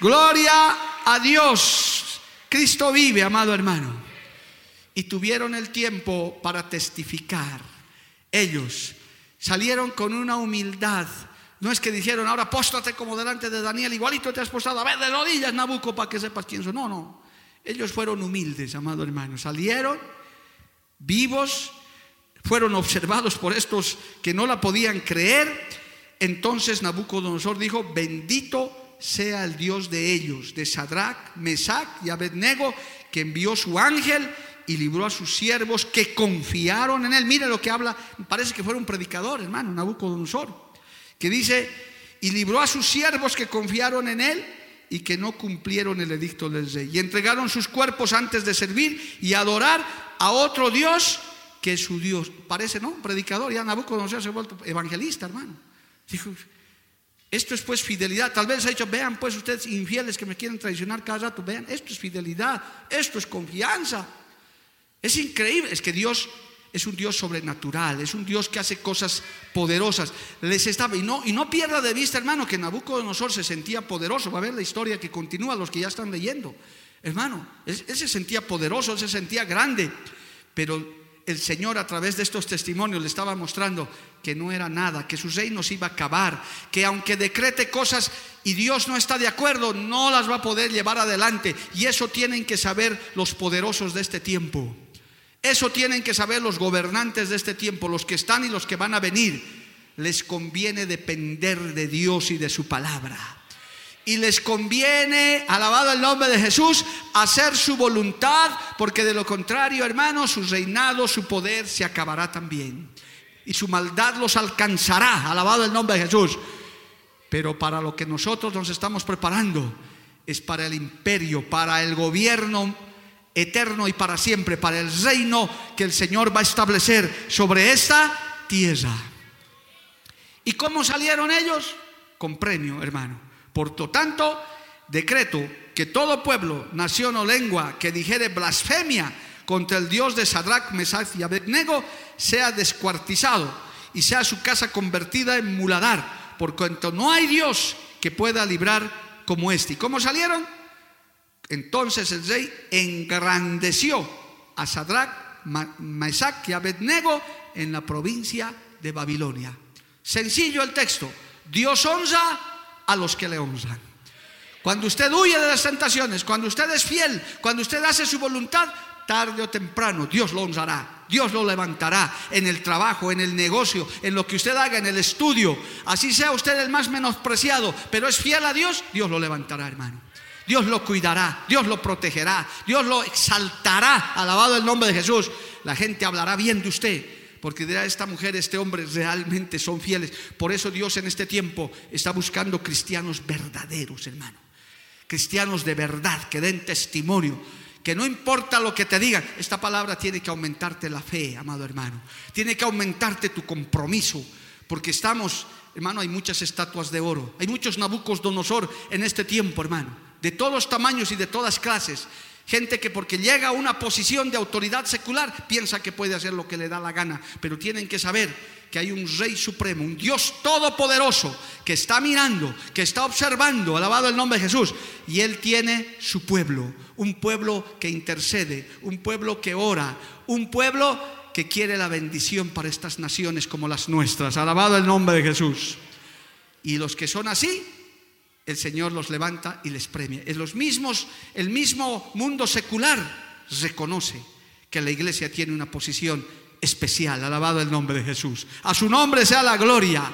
Gloria a Dios. Cristo vive, amado hermano. Y tuvieron el tiempo para testificar. Ellos salieron con una humildad. No es que dijeron, ahora póstrate como delante de Daniel, igualito te has postado, a ver de rodillas, Nabucco, para que sepas quién soy. No, no. Ellos fueron humildes, amado hermano. Salieron vivos, fueron observados por estos que no la podían creer. Entonces Nabucodonosor dijo, bendito sea el Dios de ellos, de Sadrach, Mesach y Abednego, que envió su ángel y libró a sus siervos que confiaron en él. Mire lo que habla, parece que fuera un predicador, hermano, Nabucodonosor, que dice, y libró a sus siervos que confiaron en él y que no cumplieron el edicto del rey. Y entregaron sus cuerpos antes de servir y adorar a otro Dios que su Dios. Parece, ¿no? Un predicador. Ya Nabucodonosor se ha vuelto evangelista, hermano. Dijo, esto es pues fidelidad. Tal vez ha dicho, vean pues ustedes infieles que me quieren traicionar cada rato. Vean, esto es fidelidad. Esto es confianza. Es increíble. Es que Dios es un Dios sobrenatural, es un Dios que hace cosas poderosas. Les estaba, y no, y no pierda de vista, hermano, que Nabucodonosor se sentía poderoso. Va a ver la historia que continúa, los que ya están leyendo. Hermano, él, se sentía poderoso, él se sentía grande, pero el Señor a través de estos testimonios le estaba mostrando que no era nada, que su reino se iba a acabar, que aunque decrete cosas y Dios no está de acuerdo, no las va a poder llevar adelante. Y eso tienen que saber los poderosos de este tiempo. Eso tienen que saber los gobernantes de este tiempo, los que están y los que van a venir. Les conviene depender de Dios y de su palabra. Y les conviene, alabado el nombre de Jesús, hacer su voluntad, porque de lo contrario, hermanos, su reinado, su poder se acabará también. Y su maldad los alcanzará, alabado el nombre de Jesús. Pero para lo que nosotros nos estamos preparando es para el imperio, para el gobierno eterno y para siempre, para el reino que el Señor va a establecer sobre esta tierra. ¿Y cómo salieron ellos? Con premio, hermano. Por lo tanto, decreto que todo pueblo, nación o lengua que dijere blasfemia contra el Dios de Sadrach, Mesach y Abednego sea descuartizado y sea su casa convertida en muladar por cuanto no hay Dios que pueda librar como este. ¿Y cómo salieron? Entonces el rey engrandeció a Sadrach, Mesach y Abednego en la provincia de Babilonia. Sencillo el texto. Dios honra a los que le honran. Cuando usted huye de las tentaciones, cuando usted es fiel, cuando usted hace su voluntad, tarde o temprano Dios lo honrará. Dios lo levantará en el trabajo, en el negocio, en lo que usted haga, en el estudio. Así sea usted el más menospreciado, pero es fiel a Dios, Dios lo levantará, hermano. Dios lo cuidará, Dios lo protegerá, Dios lo exaltará. Alabado el nombre de Jesús. La gente hablará bien de usted, porque dirá esta mujer, este hombre realmente son fieles. Por eso Dios en este tiempo está buscando cristianos verdaderos, hermano. Cristianos de verdad que den testimonio que no importa lo que te digan, esta palabra tiene que aumentarte la fe, amado hermano. Tiene que aumentarte tu compromiso, porque estamos, hermano, hay muchas estatuas de oro, hay muchos nabucos donosor en este tiempo, hermano, de todos tamaños y de todas clases. Gente que porque llega a una posición de autoridad secular piensa que puede hacer lo que le da la gana, pero tienen que saber que hay un Rey Supremo, un Dios Todopoderoso que está mirando, que está observando, alabado el nombre de Jesús, y Él tiene su pueblo, un pueblo que intercede, un pueblo que ora, un pueblo que quiere la bendición para estas naciones como las nuestras, alabado el nombre de Jesús. Y los que son así, el Señor los levanta y les premia. En los mismos, el mismo mundo secular reconoce que la iglesia tiene una posición especial. Alabado el nombre de Jesús. A su nombre sea la gloria.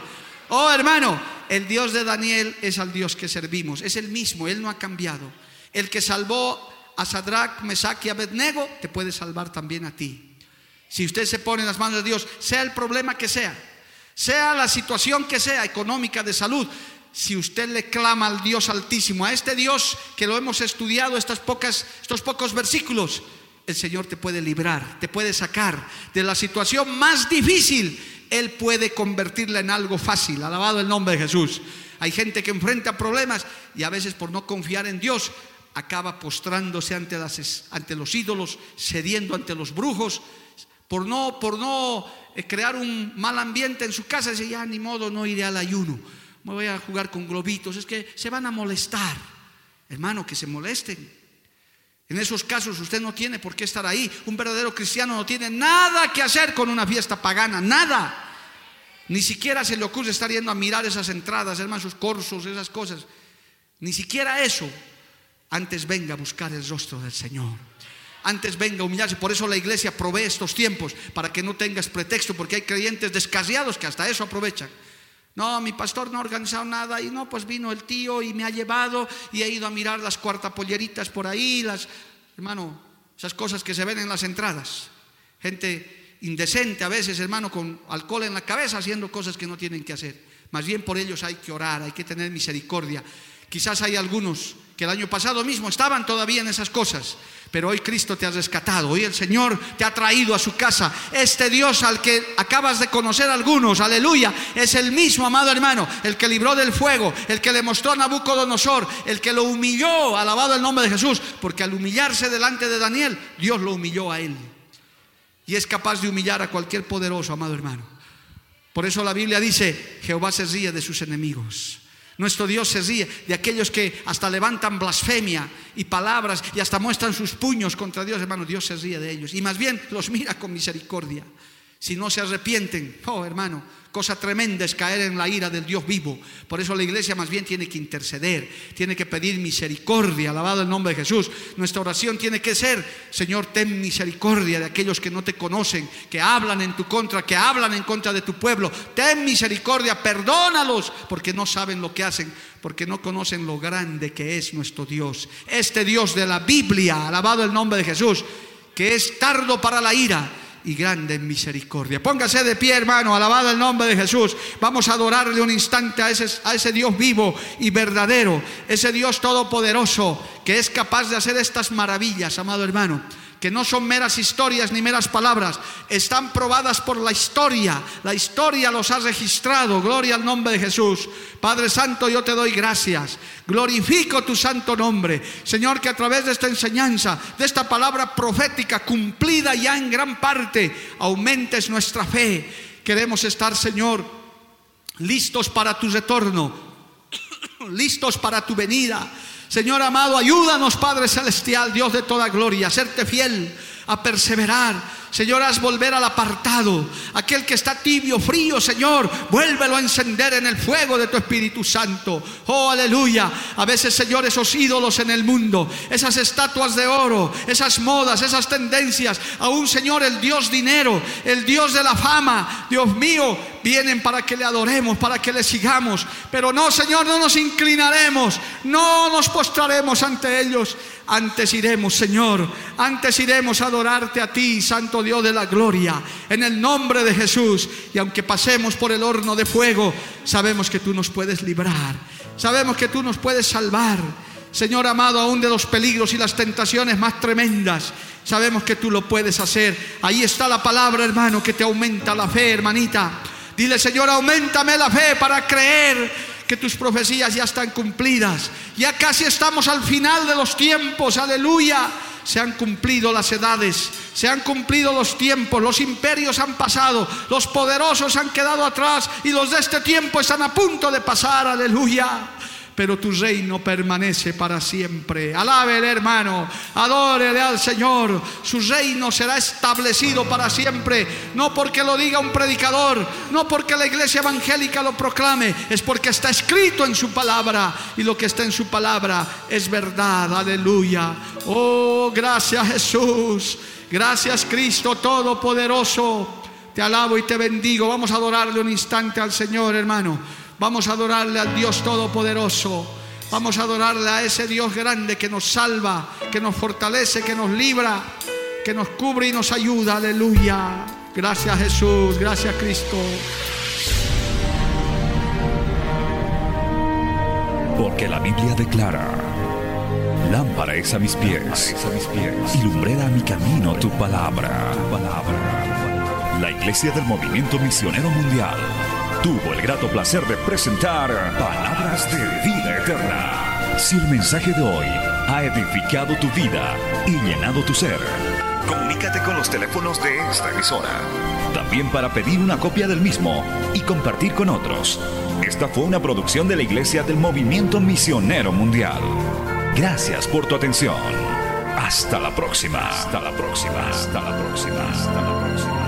Oh hermano, el Dios de Daniel es al Dios que servimos. Es el mismo, Él no ha cambiado. El que salvó a Sadrach, Mesach y Abednego, te puede salvar también a ti. Si usted se pone en las manos de Dios, sea el problema que sea, sea la situación que sea, económica, de salud, si usted le clama al Dios Altísimo, a este Dios que lo hemos estudiado estas pocas, estos pocos versículos, el Señor te puede librar, te puede sacar de la situación más difícil. Él puede convertirla en algo fácil. Alabado el nombre de Jesús. Hay gente que enfrenta problemas y a veces por no confiar en Dios acaba postrándose ante, las, ante los ídolos, cediendo ante los brujos, por no, por no eh, crear un mal ambiente en su casa, dice, ya ni modo, no iré al ayuno, me voy a jugar con globitos, es que se van a molestar. Hermano, que se molesten, en esos casos usted no tiene por qué estar ahí. Un verdadero cristiano no tiene nada que hacer con una fiesta pagana, nada. Ni siquiera se le ocurre estar yendo a mirar esas entradas, hermano, sus corsos, esas cosas. Ni siquiera eso. Antes venga a buscar el rostro del Señor. Antes venga a humillarse. Por eso la iglesia provee estos tiempos, para que no tengas pretexto, porque hay creyentes descasiados que hasta eso aprovechan. No, mi pastor no ha organizado nada y no, pues vino el tío y me ha llevado y he ido a mirar las cuartapolleritas por ahí, las, hermano, esas cosas que se ven en las entradas. Gente indecente a veces, hermano, con alcohol en la cabeza haciendo cosas que no tienen que hacer. Más bien por ellos hay que orar, hay que tener misericordia. Quizás hay algunos que el año pasado mismo estaban todavía en esas cosas, pero hoy Cristo te ha rescatado, hoy el Señor te ha traído a su casa. Este Dios al que acabas de conocer algunos, aleluya, es el mismo, amado hermano, el que libró del fuego, el que le mostró a Nabucodonosor, el que lo humilló, alabado el nombre de Jesús, porque al humillarse delante de Daniel, Dios lo humilló a él. Y es capaz de humillar a cualquier poderoso, amado hermano. Por eso la Biblia dice, Jehová se ríe de sus enemigos. Nuestro Dios se ríe de aquellos que hasta levantan blasfemia y palabras y hasta muestran sus puños contra Dios, hermano. Dios se ríe de ellos y más bien los mira con misericordia. Si no se arrepienten, oh hermano, cosa tremenda es caer en la ira del Dios vivo. Por eso la iglesia más bien tiene que interceder, tiene que pedir misericordia, alabado el nombre de Jesús. Nuestra oración tiene que ser, Señor, ten misericordia de aquellos que no te conocen, que hablan en tu contra, que hablan en contra de tu pueblo. Ten misericordia, perdónalos, porque no saben lo que hacen, porque no conocen lo grande que es nuestro Dios. Este Dios de la Biblia, alabado el nombre de Jesús, que es tardo para la ira y grande en misericordia. Póngase de pie, hermano, alabado el nombre de Jesús. Vamos a adorarle un instante a ese, a ese Dios vivo y verdadero, ese Dios todopoderoso que es capaz de hacer estas maravillas, amado hermano que no son meras historias ni meras palabras, están probadas por la historia. La historia los ha registrado. Gloria al nombre de Jesús. Padre Santo, yo te doy gracias. Glorifico tu santo nombre. Señor, que a través de esta enseñanza, de esta palabra profética cumplida ya en gran parte, aumentes nuestra fe. Queremos estar, Señor, listos para tu retorno, <coughs> listos para tu venida Señor amado, ayúdanos, Padre Celestial, Dios de toda gloria, a serte fiel, a perseverar. Señor, haz volver al apartado. Aquel que está tibio, frío, Señor, vuélvelo a encender en el fuego de tu Espíritu Santo. Oh, aleluya. A veces, Señor, esos ídolos en el mundo, esas estatuas de oro, esas modas, esas tendencias, aún, Señor, el Dios dinero, el Dios de la fama, Dios mío, vienen para que le adoremos, para que le sigamos. Pero no, Señor, no nos inclinaremos, no nos postraremos ante ellos. Antes iremos, Señor, antes iremos a adorarte a ti, Santo Dios de la gloria, en el nombre de Jesús. Y aunque pasemos por el horno de fuego, sabemos que tú nos puedes librar, sabemos que tú nos puedes salvar. Señor amado, aún de los peligros y las tentaciones más tremendas, sabemos que tú lo puedes hacer. Ahí está la palabra, hermano, que te aumenta la fe, hermanita. Dile, Señor, aumentame la fe para creer que tus profecías ya están cumplidas. Ya casi estamos al final de los tiempos, aleluya. Se han cumplido las edades, se han cumplido los tiempos, los imperios han pasado, los poderosos han quedado atrás y los de este tiempo están a punto de pasar, aleluya pero tu reino permanece para siempre. Alábele, hermano, adórele al Señor. Su reino será establecido para siempre, no porque lo diga un predicador, no porque la iglesia evangélica lo proclame, es porque está escrito en su palabra y lo que está en su palabra es verdad. Aleluya. Oh, gracias Jesús. Gracias Cristo Todopoderoso. Te alabo y te bendigo. Vamos a adorarle un instante al Señor, hermano. Vamos a adorarle al Dios Todopoderoso. Vamos a adorarle a ese Dios grande que nos salva, que nos fortalece, que nos libra, que nos cubre y nos ayuda. Aleluya. Gracias Jesús, gracias Cristo. Porque la Biblia declara, lámpara es a mis pies, a mis pies y lumbrera a mi camino tu palabra. tu palabra. La Iglesia del Movimiento Misionero Mundial tuvo el grato placer de presentar Palabras de Vida Eterna. Si el mensaje de hoy ha edificado tu vida y llenado tu ser, comunícate con los teléfonos de esta emisora. También para pedir una copia del mismo y compartir con otros. Esta fue una producción de la Iglesia del Movimiento Misionero Mundial. Gracias por tu atención. Hasta la próxima. Hasta la próxima. Hasta la próxima. Hasta la próxima.